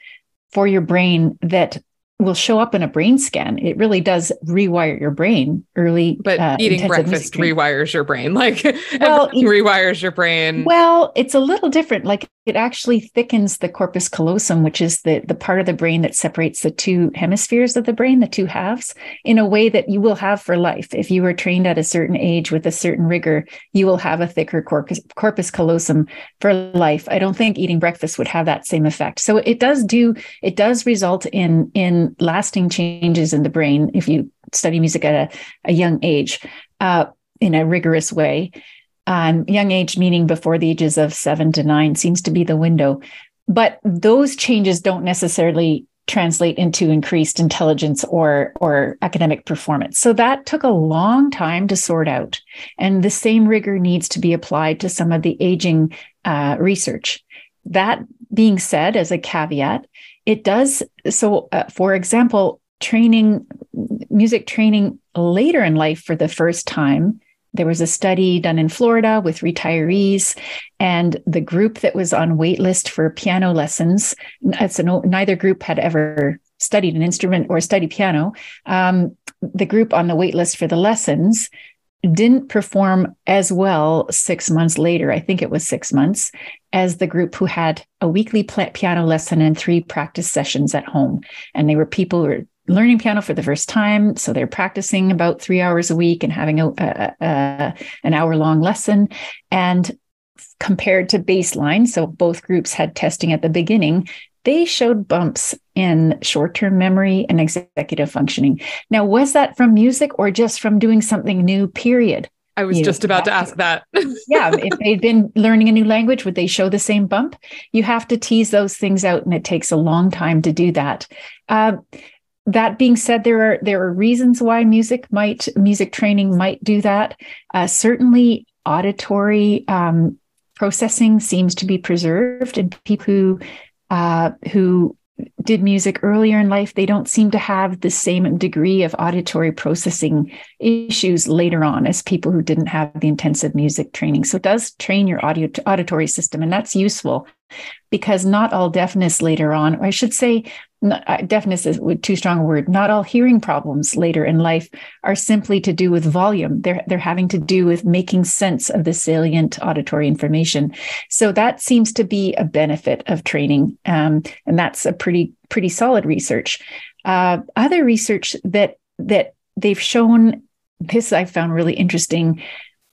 [SPEAKER 1] for your brain that will show up in a brain scan. It really does rewire your brain early.
[SPEAKER 2] But uh, eating breakfast rewires your brain. Like
[SPEAKER 1] well,
[SPEAKER 2] rewires your brain.
[SPEAKER 1] Well, it's a little different. Like it actually thickens the corpus callosum, which is the, the part of the brain that separates the two hemispheres of the brain, the two halves, in a way that you will have for life. If you were trained at a certain age with a certain rigor, you will have a thicker corpus, corpus callosum for life. I don't think eating breakfast would have that same effect. So it does do, it does result in, in lasting changes in the brain if you study music at a, a young age uh, in a rigorous way um, young age meaning before the ages of seven to nine seems to be the window. But those changes don't necessarily translate into increased intelligence or or academic performance. So that took a long time to sort out. And the same rigor needs to be applied to some of the aging uh, research. That being said as a caveat it does so uh, for example training music training later in life for the first time there was a study done in Florida with retirees, and the group that was on waitlist for piano lessons. So neither group had ever studied an instrument or studied piano. Um, the group on the waitlist for the lessons didn't perform as well six months later. I think it was six months as the group who had a weekly piano lesson and three practice sessions at home. And they were people who were learning piano for the first time. So they're practicing about three hours a week and having a, a, a an hour long lesson. And compared to baseline, so both groups had testing at the beginning, they showed bumps in short term memory and executive functioning. Now, was that from music or just from doing something new, period?
[SPEAKER 2] I was you just about to ask that.
[SPEAKER 1] yeah. If they'd been learning a new language, would they show the same bump? You have to tease those things out, and it takes a long time to do that. Uh, that being said, there are there are reasons why music might music training might do that. Uh, certainly, auditory um, processing seems to be preserved, and people who uh, who did music earlier in life, they don't seem to have the same degree of auditory processing issues later on as people who didn't have the intensive music training. So it does train your audio auditory system, and that's useful because not all deafness later on, or I should say, uh, deafness is too strong a word. Not all hearing problems later in life are simply to do with volume. They're they're having to do with making sense of the salient auditory information. So that seems to be a benefit of training, um, and that's a pretty pretty solid research. Uh, other research that that they've shown this I found really interesting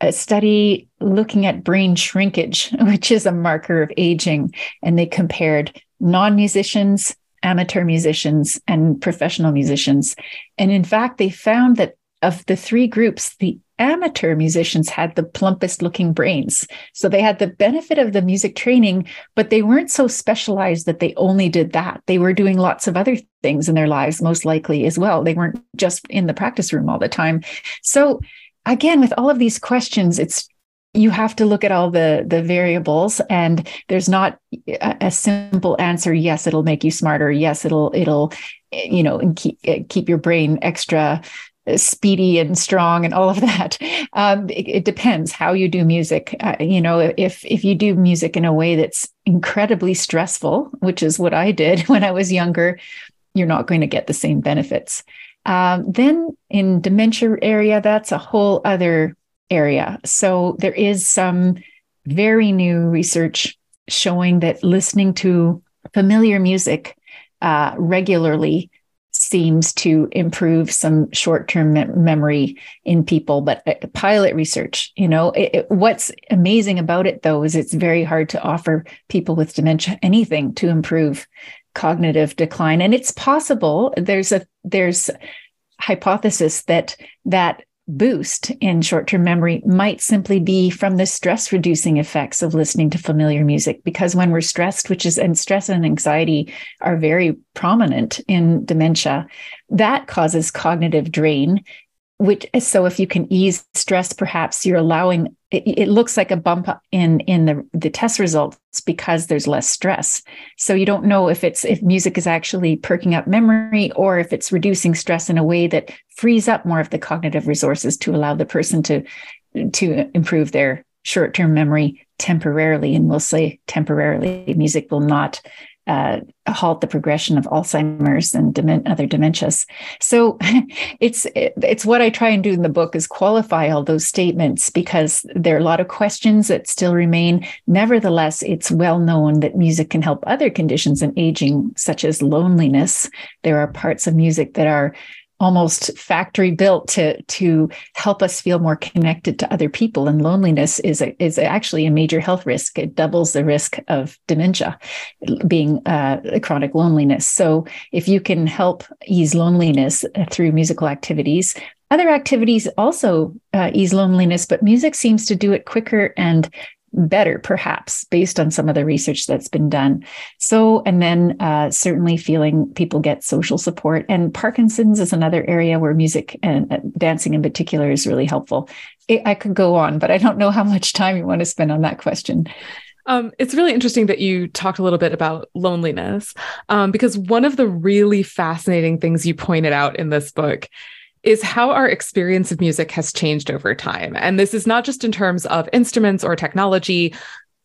[SPEAKER 1] a study looking at brain shrinkage, which is a marker of aging. And they compared non musicians, amateur musicians, and professional musicians. And in fact, they found that of the three groups, the amateur musicians had the plumpest looking brains. So they had the benefit of the music training, but they weren't so specialized that they only did that. They were doing lots of other things in their lives, most likely as well. They weren't just in the practice room all the time. So again, with all of these questions, it's you have to look at all the the variables and there's not a, simple answer. Yes it'll make you smarter. Yes it'll it'll you know keep keep your brain extra speedy and strong and all of that. Um, it, it, depends how you do music. Uh, you know if if you do music in a way that's incredibly stressful which is what i did when i was younger you're not going to get the same benefits um, then in dementia area, that's a whole other area. So there is some very new research showing that listening to familiar music uh, regularly seems to improve some short-term me- memory in people but uh, pilot research you know it, it, what's amazing about it though is it's very hard to offer people with dementia anything to improve cognitive decline. And it's possible there's a there's hypothesis that that boost in short-term memory might simply be from the stress reducing effects of listening to familiar music. Because when we're stressed which is and stress and anxiety are very prominent in dementia that causes cognitive drain which so if you can ease stress perhaps you're allowing it, it, looks like a bump in in the the test results because there's less stress. So you don't know if it's if music is actually perking up memory or if it's reducing stress in a way that frees up more of the cognitive resources to allow the person to to improve their short-term memory temporarily. And we'll say temporarily music will not uh, halt the progression of Alzheimer's and other dementias. So it's it's what I try and do in the book is qualify all those statements because there are a lot of questions that still remain. Nevertheless, it's well known that music can help other conditions in aging, such as loneliness. There are parts of music that are almost factory built to to help us feel more connected to other people. And loneliness is a, is actually a major health risk. It doubles the risk of dementia being uh, chronic loneliness. So if you can help ease loneliness through musical activities other activities also uh, ease loneliness but music seems to do it quicker and better, perhaps, based on some of the research that's been done. So, and then uh, certainly feeling people get social support. And Parkinson's is another area where music and uh, dancing in particular is really helpful. It, I could go on, but I don't know how much time you want to spend on that question.
[SPEAKER 2] Um, it's really interesting that you talked a little bit about loneliness um, because one of the really fascinating things you pointed out in this book is how our experience of music has changed over time. And this is not just in terms of instruments or technology,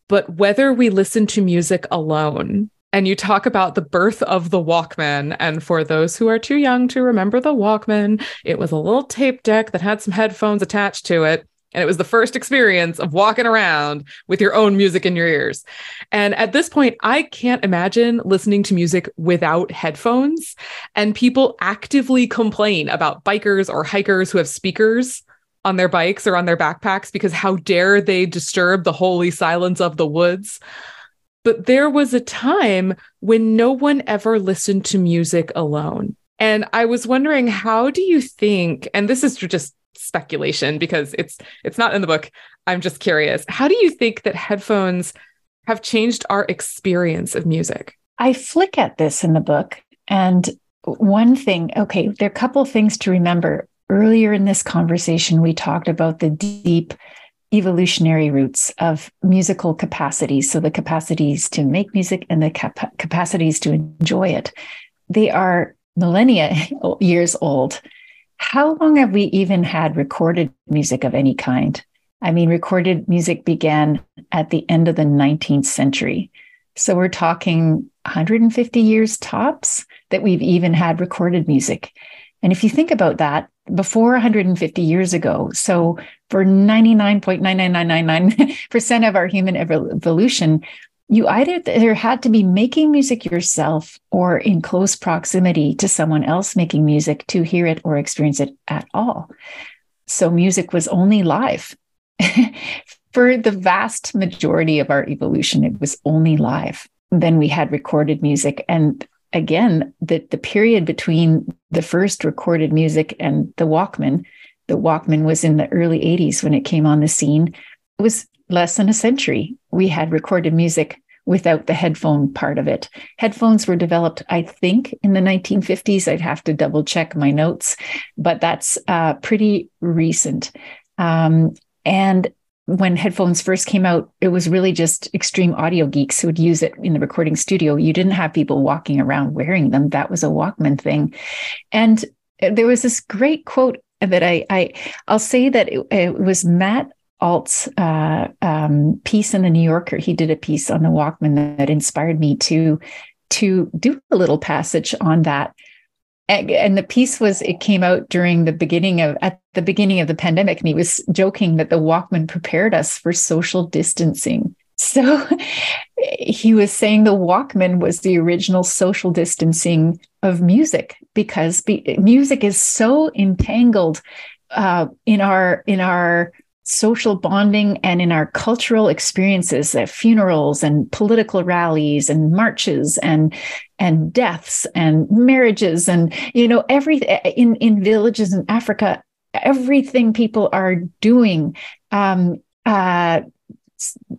[SPEAKER 2] but whether we listen to music alone. And you talk about the birth of the Walkman. And for those who are too young to remember the Walkman, it was a little tape deck that had some headphones attached to it. And it was the first experience of walking around with your own music in your ears. And at this point, I can't imagine listening to music without headphones. And people actively complain about bikers or hikers who have speakers on their bikes or on their backpacks because how dare they disturb the holy silence of the woods. But there was a time when no one ever listened to music alone. And I was wondering, how do you think, and this is just speculation because it's it's not in the book. I'm just curious. How do you think that headphones have changed our experience of music?
[SPEAKER 1] I flick at this in the book and one thing, okay, there are a couple things to remember. Earlier in this conversation, we talked about the deep evolutionary roots of musical capacities. So, the capacities to make music and the cap- capacities to enjoy it. They are millennia years old. How long have we even had recorded music of any kind? I mean, recorded music began at the end of the 19th century. So we're talking 150 years tops that we've even had recorded music. And if you think about that, before 150 years ago, so for 99.99999% of our human evolution, you either there had to be making music yourself or in close proximity to someone else making music to hear it or experience it at all. So music was only live. For the vast majority of our evolution, it was only live. Then we had recorded music. And again, the, the period between the first recorded music and the Walkman, the Walkman was in the early 80s when it came on the scene, was less than a century. We had recorded music without the headphone part of it. Headphones were developed, I think, in the 1950s. I'd have to double check my notes, but that's uh, pretty recent. Um, and when headphones first came out, it was really just extreme audio geeks who would use it in the recording studio. You didn't have people walking around wearing them. That was a Walkman thing. And there was this great quote that I, I I'll say that it, it was Matt Alt's uh, um, piece in the New Yorker. He did a piece on the Walkman that inspired me to to do a little passage on that. And, and the piece was it came out during the beginning of at the beginning of the pandemic, and he was joking that the Walkman prepared us for social distancing. So he was saying the Walkman was the original social distancing of music because be, music is so entangled uh, in our in our social bonding and in our cultural experiences at funerals and political rallies and marches and and deaths and marriages and you know every in in villages in africa everything people are doing um uh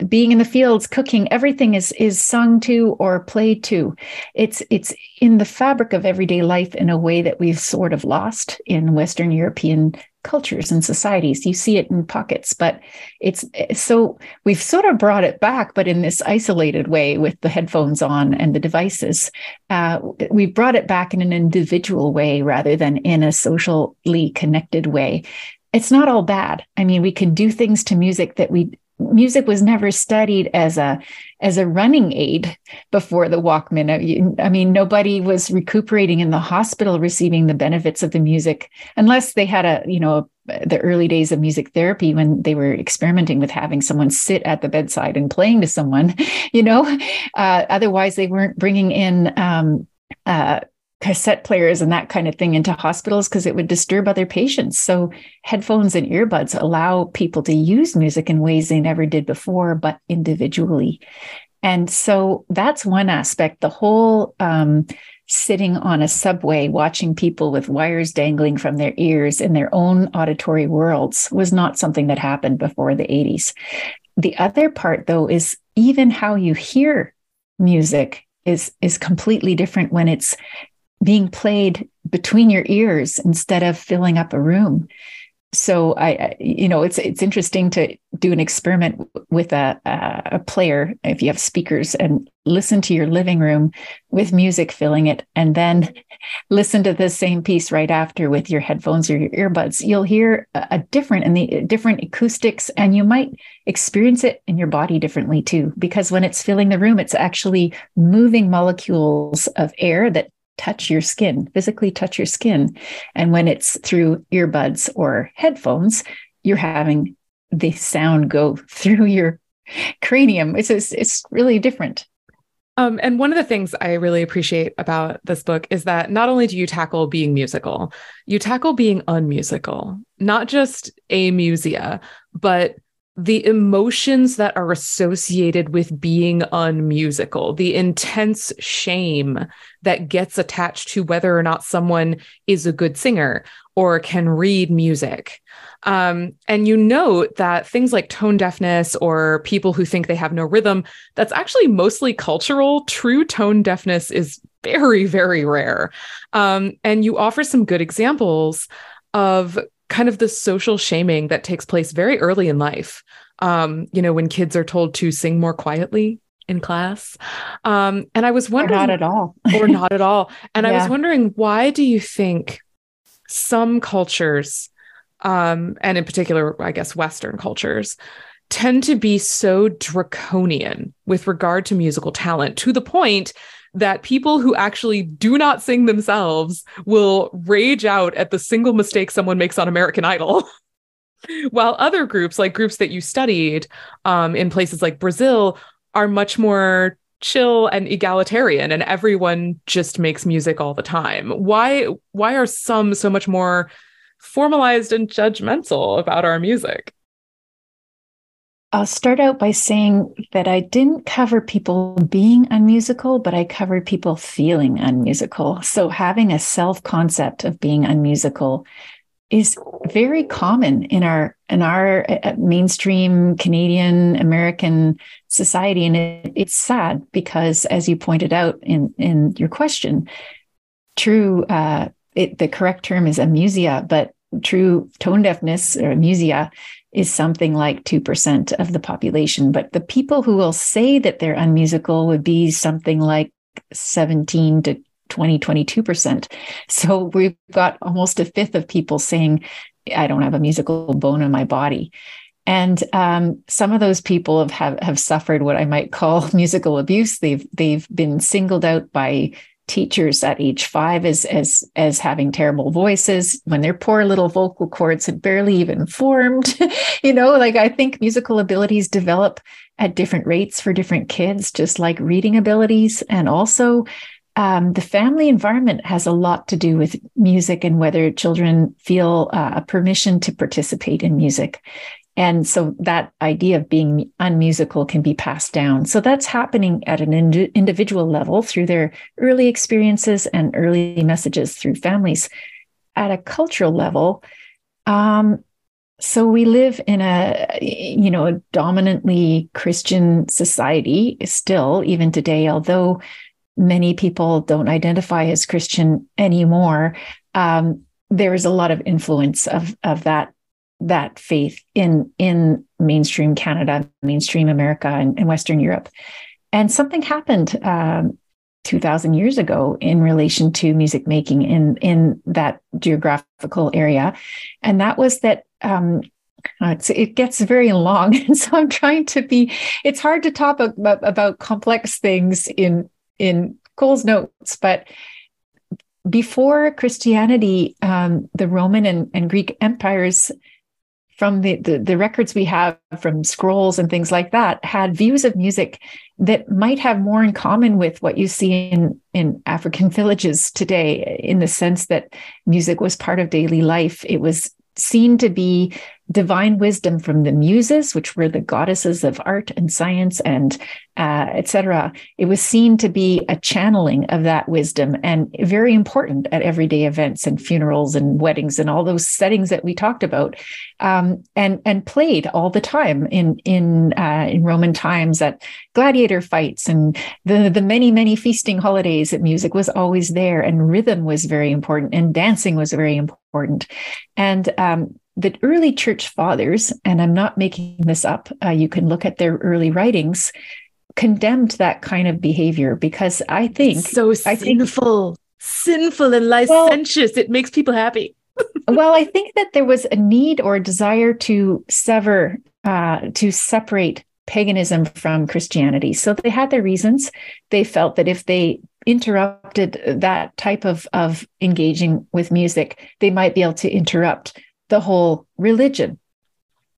[SPEAKER 1] being in the fields cooking everything is is sung to or played to. It's it's in the fabric of everyday life in a way that we've sort of lost in western european cultures and societies. You see it in pockets, but it's so we've sort of brought it back, but in this isolated way with the headphones on and the devices. Uh, we've brought it back in an individual way rather than in a socially connected way. It's not all bad. I mean, we can do things to music that we music was never studied as a as a running aid before the Walkman. I mean, nobody was recuperating in the hospital receiving the benefits of the music unless they had a, you know, the early days of music therapy when they were experimenting with having someone sit at the bedside and playing to someone, you know. Uh, otherwise, they weren't bringing in um, uh, cassette players and that kind of thing into hospitals because it would disturb other patients. So, headphones and earbuds allow people to use music in ways they never did before, but individually. And so that's one aspect. The whole um, sitting on a subway watching people with wires dangling from their ears in their own auditory worlds was not something that happened before the 80s. The other part, though, is even how you hear music is is completely different when it's being played between your ears instead of filling up a room so I, you know, it's it's interesting to do an experiment with a a player if you have speakers and listen to your living room with music filling it, and then listen to the same piece right after with your headphones or your earbuds. You'll hear a different and the different acoustics, and you might experience it in your body differently too. Because when it's filling the room, it's actually moving molecules of air that touch your skin, physically touch your skin. And when it's through earbuds or headphones, you're having the sound go through your cranium. It's it's really different.
[SPEAKER 2] Um, and one of the things I really appreciate about this book is that not only do you tackle being musical, you tackle being unmusical, not just amusia, but the emotions that are associated with being unmusical, the intense shame that gets attached to whether or not someone is a good singer or can read music. Um, and you note that things like tone deafness or people who think they have no rhythm, that's actually mostly cultural. True tone deafness is very, very rare. Um, and you offer some good examples of kind of the social shaming that takes place very early in life. Um, you know, when kids are told to sing more quietly in class. Um, and I was wondering,
[SPEAKER 1] or not at all,
[SPEAKER 2] or not at all. And yeah. I was wondering, why do you think some cultures, um, and in particular, I guess Western cultures, tend to be so draconian with regard to musical talent to the point that people who actually do not sing themselves will rage out at the single mistake someone makes on American Idol. While other groups, like groups that you studied um, in places like Brazil, are much more chill and egalitarian and everyone just makes music all the time why why are some so much more formalized and judgmental about our music
[SPEAKER 1] I'll start out by saying that I didn't cover people being unmusical, but I covered people feeling unmusical. So having a self concept of being unmusical is very common in our in our uh, uh, mainstream Canadian American society, and it, it's sad because, as you pointed out in in your question, true uh, it, the correct term is amusia, but true tone deafness or amusia is something like 2% of the population. But the people who will say that they're unmusical would be something like 17 to 20, 22%. So we've got almost a fifth of people saying, I don't have a musical bone in my body. And um, some of those people have, have have suffered what I might call musical abuse. They've they've been singled out by teachers at age five as as as having terrible voices when their poor little vocal cords had barely even formed you know like i think musical abilities develop at different rates for different kids just like reading abilities and also um, the family environment has a lot to do with music and whether children feel uh, a permission to participate in music and so that idea of being unmusical can be passed down. So that's happening at an ind- individual level through their early experiences and early messages through families. At a cultural level, um, so we live in a you know a dominantly Christian society still even today, although many people don't identify as Christian anymore. Um, there is a lot of influence of of that that faith in in mainstream Canada, mainstream America, and, and Western Europe. And something happened um, 2,000 years ago in relation to music making in in that geographical area, and that was that. Um, it gets very long, and so I'm trying to be. It's hard to talk about, about complex things in in Coles Notes, but before Christianity, um, the Roman and, and Greek empires from the, the, the records we have from scrolls and things like that had views of music that might have more in common with what you see in in African villages today in the sense that music was part of daily life. It was seen to be divine wisdom from the muses, which were the goddesses of art and science and uh, etc. It was seen to be a channeling of that wisdom and very important at everyday events and funerals and weddings and all those settings that we talked about, um, and and played all the time in in uh, in Roman times at gladiator fights and the the many many feasting holidays. That music was always there and rhythm was very important and dancing was very important, and um, the early church fathers, and I'm not making this up, uh, you can look at their early writings, condemned that kind of behavior because I think
[SPEAKER 2] so I sinful, think, sinful and licentious. Well, it makes people happy.
[SPEAKER 1] well, I think that there was a need or a desire to sever, uh, to separate paganism from Christianity. So they had their reasons. They felt that if they interrupted that type of, of engaging with music, they might be able to interrupt the whole religion,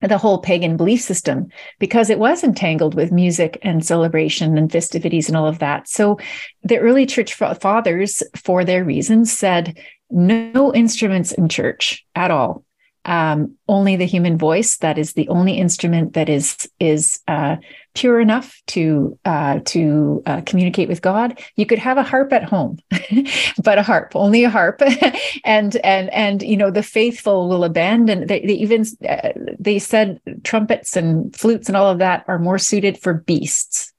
[SPEAKER 1] the whole pagan belief system, because it was entangled with music and celebration and festivities and all of that. So the early church fathers, for their reasons, said no instruments in church at all um, only the human voice that is the only instrument that is is uh, pure enough to uh, to uh, communicate with God. You could have a harp at home, but a harp, only a harp, and and and you know the faithful will abandon. They, they even uh, they said trumpets and flutes and all of that are more suited for beasts.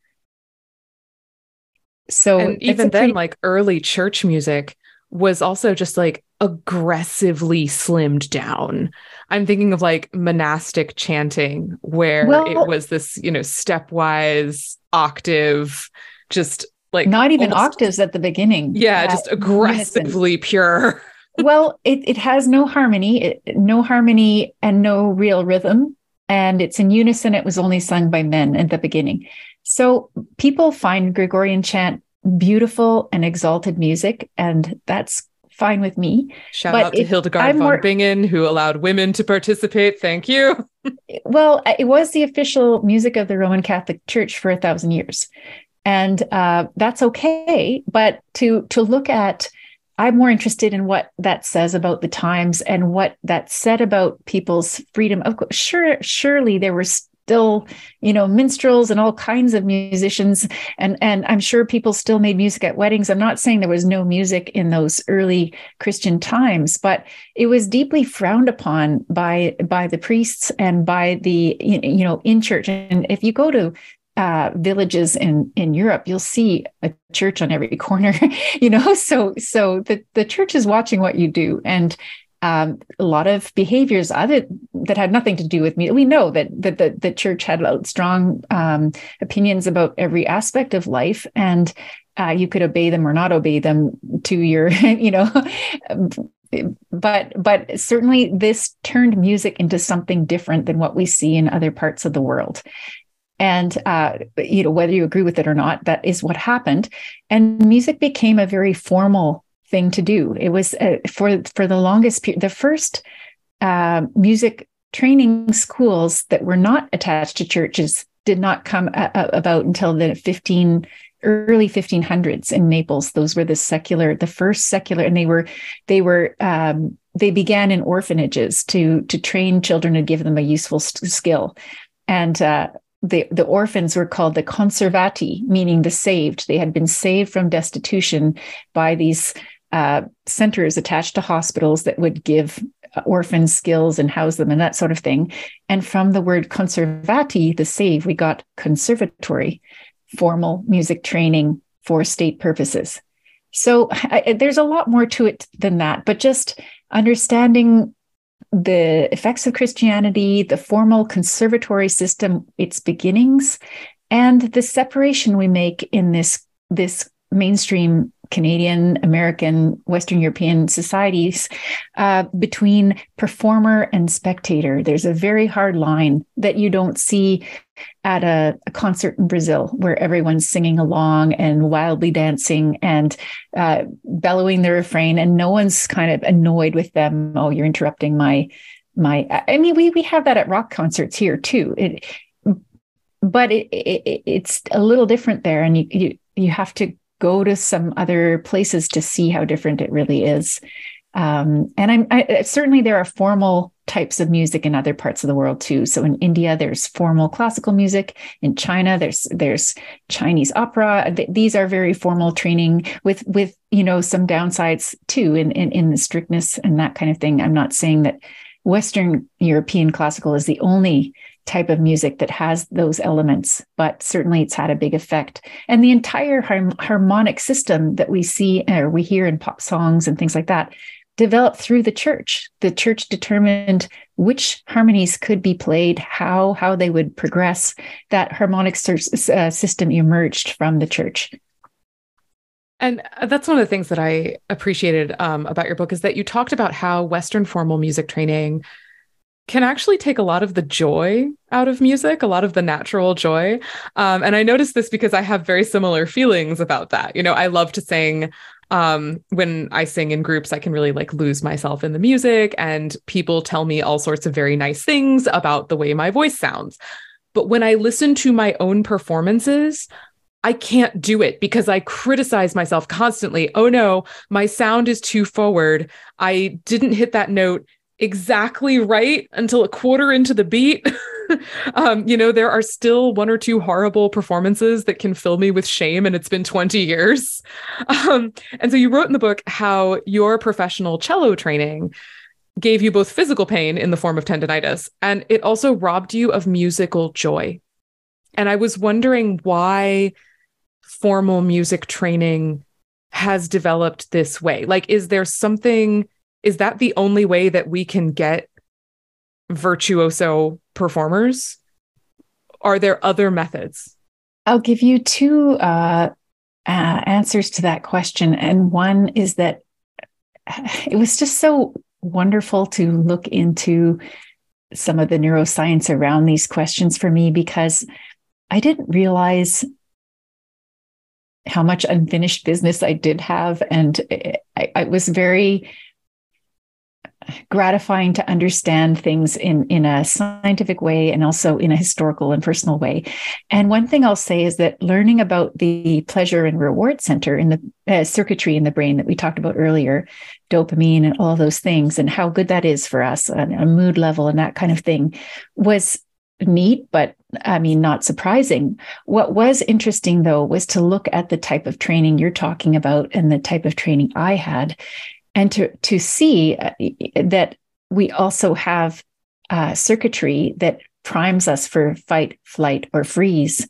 [SPEAKER 2] So and even then, pretty- like early church music was also just like aggressively slimmed down. I'm thinking of like monastic chanting where well, it was this, you know, stepwise octave, just like
[SPEAKER 1] not even almost, octaves at the beginning.
[SPEAKER 2] Yeah, just aggressively unison. pure.
[SPEAKER 1] well, it, it has no harmony, it, no harmony and no real rhythm. And it's in unison. It was only sung by men at the beginning. So people find Gregorian chant beautiful and exalted music, and that's fine with me.
[SPEAKER 2] Shout but out to Hildegard I'm von more, Bingen, who allowed women to participate. Thank you.
[SPEAKER 1] well, it was the official music of the Roman Catholic Church for a thousand years, and uh, that's okay. But to to look at, I'm more interested in what that says about the times and what that said about people's freedom. Of course, sure, surely there was still you know minstrels and all kinds of musicians. And and i'm sure people still made music at weddings. I'm not saying there was no music in those early christian times but it was deeply frowned upon by by the priests and by the you know in church. And if you go to uh, villages in in Europe, you'll see a church on every corner. you know, so so the the church is watching what you do, and um, a lot of behaviors other that had nothing to do with me. We know that that the, the church had strong um, opinions about every aspect of life, and uh, you could obey them or not obey them to your, you know. but but certainly this turned music into something different than what we see in other parts of the world and uh, you know whether you agree with it or not that is what happened and music became a very formal thing to do. It was uh, for for the longest period. The first uh, music training schools that were not attached to churches did not come a- about until the 15 early 1500s in Naples. Those were the secular, the first secular, and they were they were um, they began in orphanages to to train children and give them a useful st- skill. And uh, the, the orphans were called the conservati, meaning the saved. They had been saved from destitution by these uh, centers attached to hospitals that would give orphans skills and house them and that sort of thing. And from the word conservati, the save, we got conservatory, formal music training for state purposes. So I, there's a lot more to it than that, but just understanding the effects of Christianity, the formal conservatory system, its beginnings, and the separation we make in this this mainstream Canadian, American, Western European societies uh, between performer and spectator. There's a very hard line that you don't see at a, a concert in Brazil where everyone's singing along and wildly dancing and uh, bellowing the refrain, and no one's kind of annoyed with them. Oh, you're interrupting my my. I mean, we we have that at rock concerts here too. It, but it, it, it's a little different there, and you you you have to go to some other places to see how different it really is. Um, and I'm I, certainly there are formal types of music in other parts of the world too. So in India, there's formal classical music. In China, there's there's Chinese opera. Th- these are very formal training with with you know some downsides too in, in in the strictness and that kind of thing. I'm not saying that Western European classical is the only type of music that has those elements, but certainly it's had a big effect. And the entire harmonic system that we see or we hear in pop songs and things like that developed through the church. The church determined which harmonies could be played, how how they would progress. That harmonic uh, system emerged from the church.
[SPEAKER 2] And uh, that's one of the things that I appreciated um, about your book is that you talked about how Western formal music training can actually take a lot of the joy out of music, a lot of the natural joy. Um, and I noticed this because I have very similar feelings about that. You know, I love to sing. Um, when I sing in groups, I can really like lose myself in the music, and people tell me all sorts of very nice things about the way my voice sounds. But when I listen to my own performances, I can't do it because I criticize myself constantly. Oh no, my sound is too forward. I didn't hit that note exactly right until a quarter into the beat. um, you know, there are still one or two horrible performances that can fill me with shame, and it's been 20 years. Um, and so you wrote in the book how your professional cello training gave you both physical pain in the form of tendonitis, and it also robbed you of musical joy. And I was wondering why formal music training has developed this way. Like, is there something is that the only way that we can get virtuoso performers? Are there other methods?
[SPEAKER 1] I'll give you two uh, uh, answers to that question. And one is that it was just so wonderful to look into some of the neuroscience around these questions for me because I didn't realize how much unfinished business I did have. And I, I was very gratifying to understand things in in a scientific way and also in a historical and personal way. And one thing I'll say is that learning about the pleasure and reward center in the uh, circuitry in the brain that we talked about earlier, dopamine and all those things, and how good that is for us on a mood level and that kind of thing, was neat, but I mean, not surprising. What was interesting, though, was to look at the type of training you're talking about and the type of training I had and to to see uh, that we also have uh, circuitry that primes us for fight, flight, or freeze.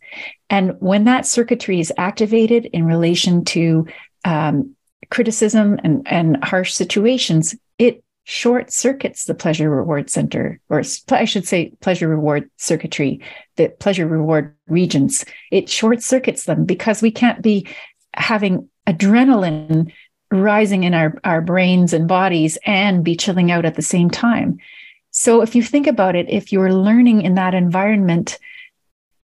[SPEAKER 1] And when that circuitry is activated in relation to um, criticism and, and harsh situations, it short circuits the pleasure reward center, or I should say, pleasure reward circuitry, the pleasure reward regions. It short circuits them because we can't be having adrenaline rising in our, our brains and bodies and be chilling out at the same time. So if you think about it, if you're learning in that environment,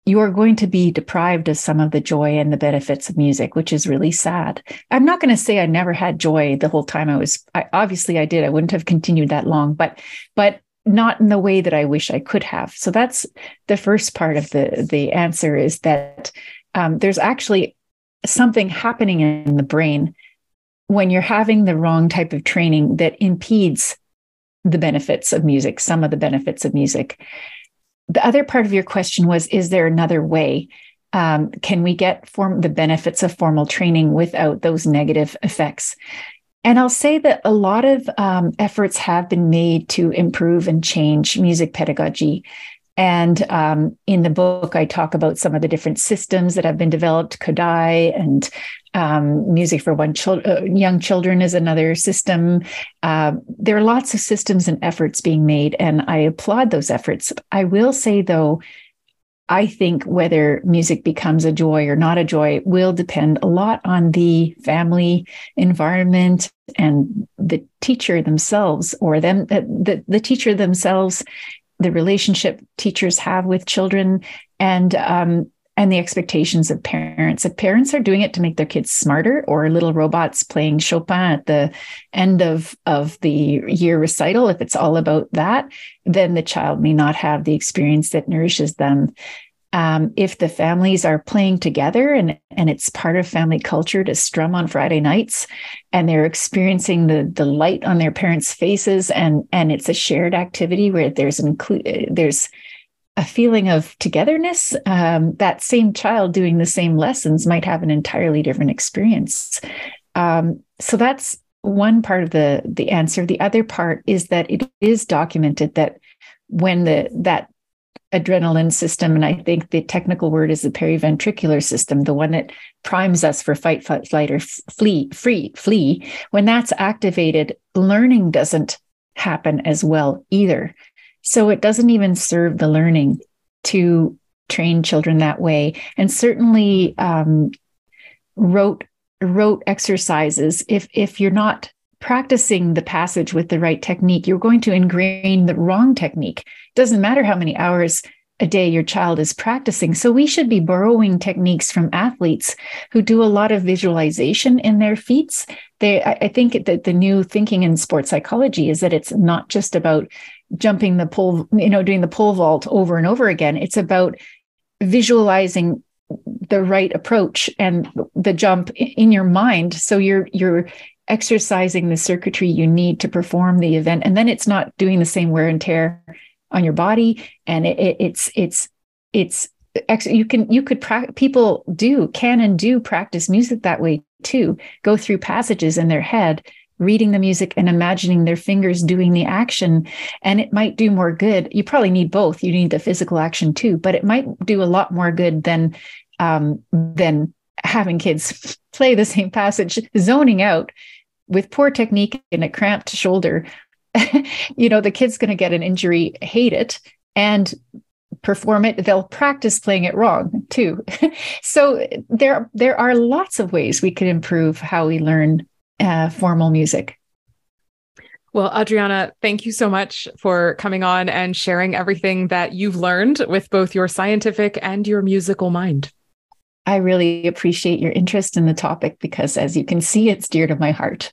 [SPEAKER 1] you are going to be deprived of some of the joy and the benefits of music, which is really sad. I'm not going to say I never had joy the whole time I was. I, obviously, I did. I wouldn't have continued that long, but but not in the way that I wish I could have. So that's the first part of the the answer is that um, there's actually something happening in the brain when you're having the wrong type of training that impedes the benefits of music, some of the benefits of music. The other part of your question was Is there another way? Um, can we get form the benefits of formal training without those negative effects? And I'll say that a lot of um, efforts have been made to improve and change music pedagogy. And um, in the book, I talk about some of the different systems that have been developed, Kodály and Um, music for one chil- uh, young children is another system. Uh, there are lots of systems and efforts being made, and I applaud those efforts. I will say, though, I think whether music becomes a joy or not a joy will depend a lot on the family environment and the teacher themselves, or them the, the, the teacher themselves, the relationship teachers have with children, and um, and the expectations of parents. If parents are doing it to make their kids smarter or little robots playing Chopin at the end of, of the year recital, if it's all about that, then the child may not have the experience that nourishes them. Um, if the families are playing together and, and it's part of family culture to strum on Friday nights and they're experiencing the, the light on their parents' faces and, and it's a shared activity where there's include there's a feeling of togetherness, um, that same child doing the same lessons might have an entirely different experience. Um, so that's one part of the the answer. The other part is that it is documented that when the that adrenaline system, and I think the technical word is the periventricular system, the one that primes us for fight, fight, flight, or flee, free, flee. When that's activated, learning doesn't happen as well either. So it doesn't even serve the learning to train children that way. And certainly um, rote rote exercises. If if you're not practicing the passage with the right technique, you're going to ingrain the wrong technique. It doesn't matter how many hours a day your child is practicing. So we should be borrowing techniques from athletes who do a lot of visualization in their feats. They, I think that the new thinking in sports psychology is that it's not just about jumping the pole, you know, doing the pole vault over and over again. It's about visualizing the right approach and the jump in your mind. So you're you're exercising the circuitry you need to perform the event, and then it's not doing the same wear and tear on your body, and it, it, it's it's it's you can you could pra- people do can and do practice music that way too. Go through passages in their head reading the music and imagining their fingers doing the action. And it might do more good. You probably need both. You need the physical action too, but it might do a lot more good than um, than having kids play the same passage, zoning out with poor technique and a cramped shoulder. you know, the kid's going to get an injury, hate it, and perform it they'll practice playing it wrong too so there there are lots of ways we can improve how we learn uh, formal music.
[SPEAKER 2] Well, Adriana, thank you so much for coming on and sharing everything that you've learned with both your scientific and your musical mind.
[SPEAKER 1] I really appreciate your interest in the topic because, as you can see, it's dear to my heart.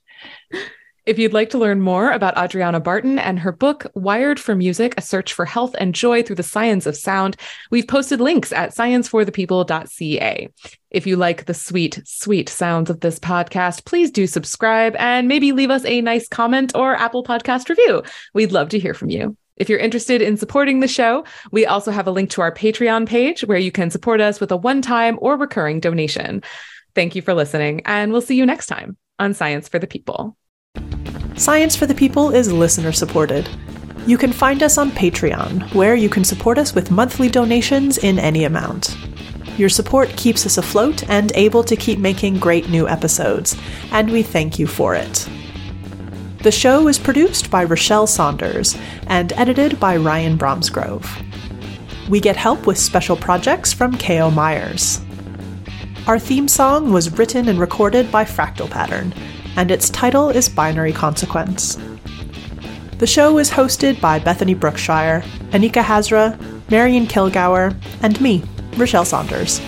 [SPEAKER 2] If you'd like to learn more about Adriana Barton and her book, Wired for Music A Search for Health and Joy Through the Science of Sound, we've posted links at scienceforthepeople.ca. If you like the sweet, sweet sounds of this podcast, please do subscribe and maybe leave us a nice comment or Apple Podcast review. We'd love to hear from you. If you're interested in supporting the show, we also have a link to our Patreon page where you can support us with a one time or recurring donation. Thank you for listening, and we'll see you next time on Science for the People.
[SPEAKER 3] Science for the People is listener supported. You can find us on Patreon, where you can support us with monthly donations in any amount. Your support keeps us afloat and able to keep making great new episodes, and we thank you for it. The show is produced by Rachelle Saunders and edited by Ryan Bromsgrove. We get help with special projects from K.O. Myers. Our theme song was written and recorded by Fractal Pattern and its title is Binary Consequence. The show is hosted by Bethany Brookshire, Anika Hazra, Marion Kilgour, and me, Rachelle Saunders.